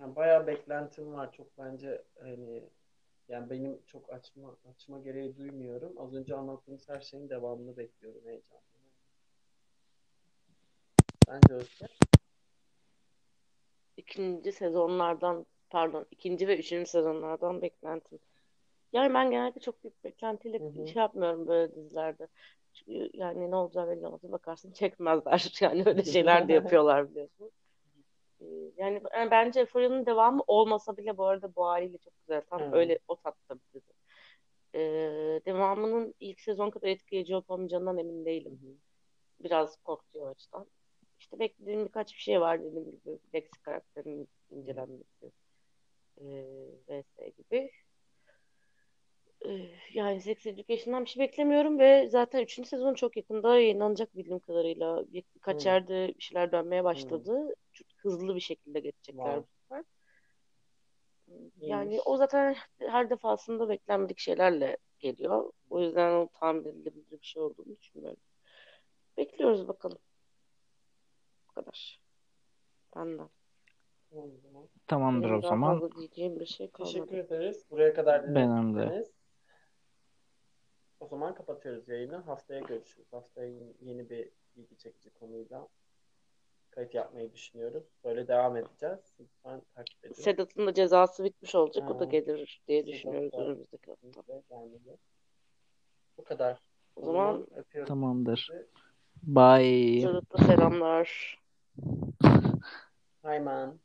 S1: Yani bayağı beklentim var. Çok bence hani yani benim çok açma açma gereği duymuyorum. Az önce anlattığınız her şeyin devamını bekliyorum heyecanla. Bence Özge.
S3: İkinci sezonlardan pardon ikinci ve üçüncü sezonlardan beklentim. Yani ben genelde çok büyük beklentiyle
S1: Hı hı.
S3: şey yapmıyorum böyle dizilerde. Çünkü yani ne olacağı belli olmaz. Bakarsın çekmezler. Yani öyle şeyler de yapıyorlar biliyorsun. Ee, Yani yani bence Euphoria'nın devamı olmasa bile bu arada bu haliyle çok güzel. Tam
S1: Hı.
S3: öyle o tatta bir dizi. Ee, devamının ilk sezon kadar etkileyici olup olmayacağından emin değilim. Biraz korkutuyor o açıdan. İşte beklediğim birkaç bir şey var dediğim gibi. Lex karakterinin incelenmesi. Ee, vs gibi. Ee, yani Sex Education'dan bir şey beklemiyorum ve zaten 3. sezon çok yakında yayınlanacak bildiğim kadarıyla. Bir, birkaç
S1: Hı.
S3: yerde bir şeyler dönmeye başladı. Çok hızlı bir şekilde geçecekler
S1: Wow.
S3: bu sefer. Yani o zaten her defasında beklenmedik şeylerle geliyor. O yüzden o tahmin edilebilir bir şey olduğunu düşünmüyorum. Bekliyoruz bakalım. Bu kadar. Benden.
S2: Tamamdır
S3: Benim
S2: o zaman.
S3: fazla diyeceğim bir şey
S1: Teşekkür
S3: kalmadı.
S1: ederiz. Buraya kadar
S2: Benim de.
S1: O zaman kapatıyoruz yayını. Haftaya görüşürüz. Haftaya yeni bir ilgi çekici konuyla kayıt yapmayı düşünüyoruz. Böyle devam edeceğiz. Lütfen takip edin.
S3: Sedat'ın da cezası bitmiş olacak. O da
S1: Ha.
S3: gelir diye
S1: Sedat
S3: düşünüyoruz
S1: da-
S3: önümüzdeki hafta.
S1: Bu kadar.
S3: O zaman
S1: öpüyorum.
S2: Tamamdır.
S1: sizi.
S2: Bye.
S3: Sedat'a selamlar.
S1: Hi man.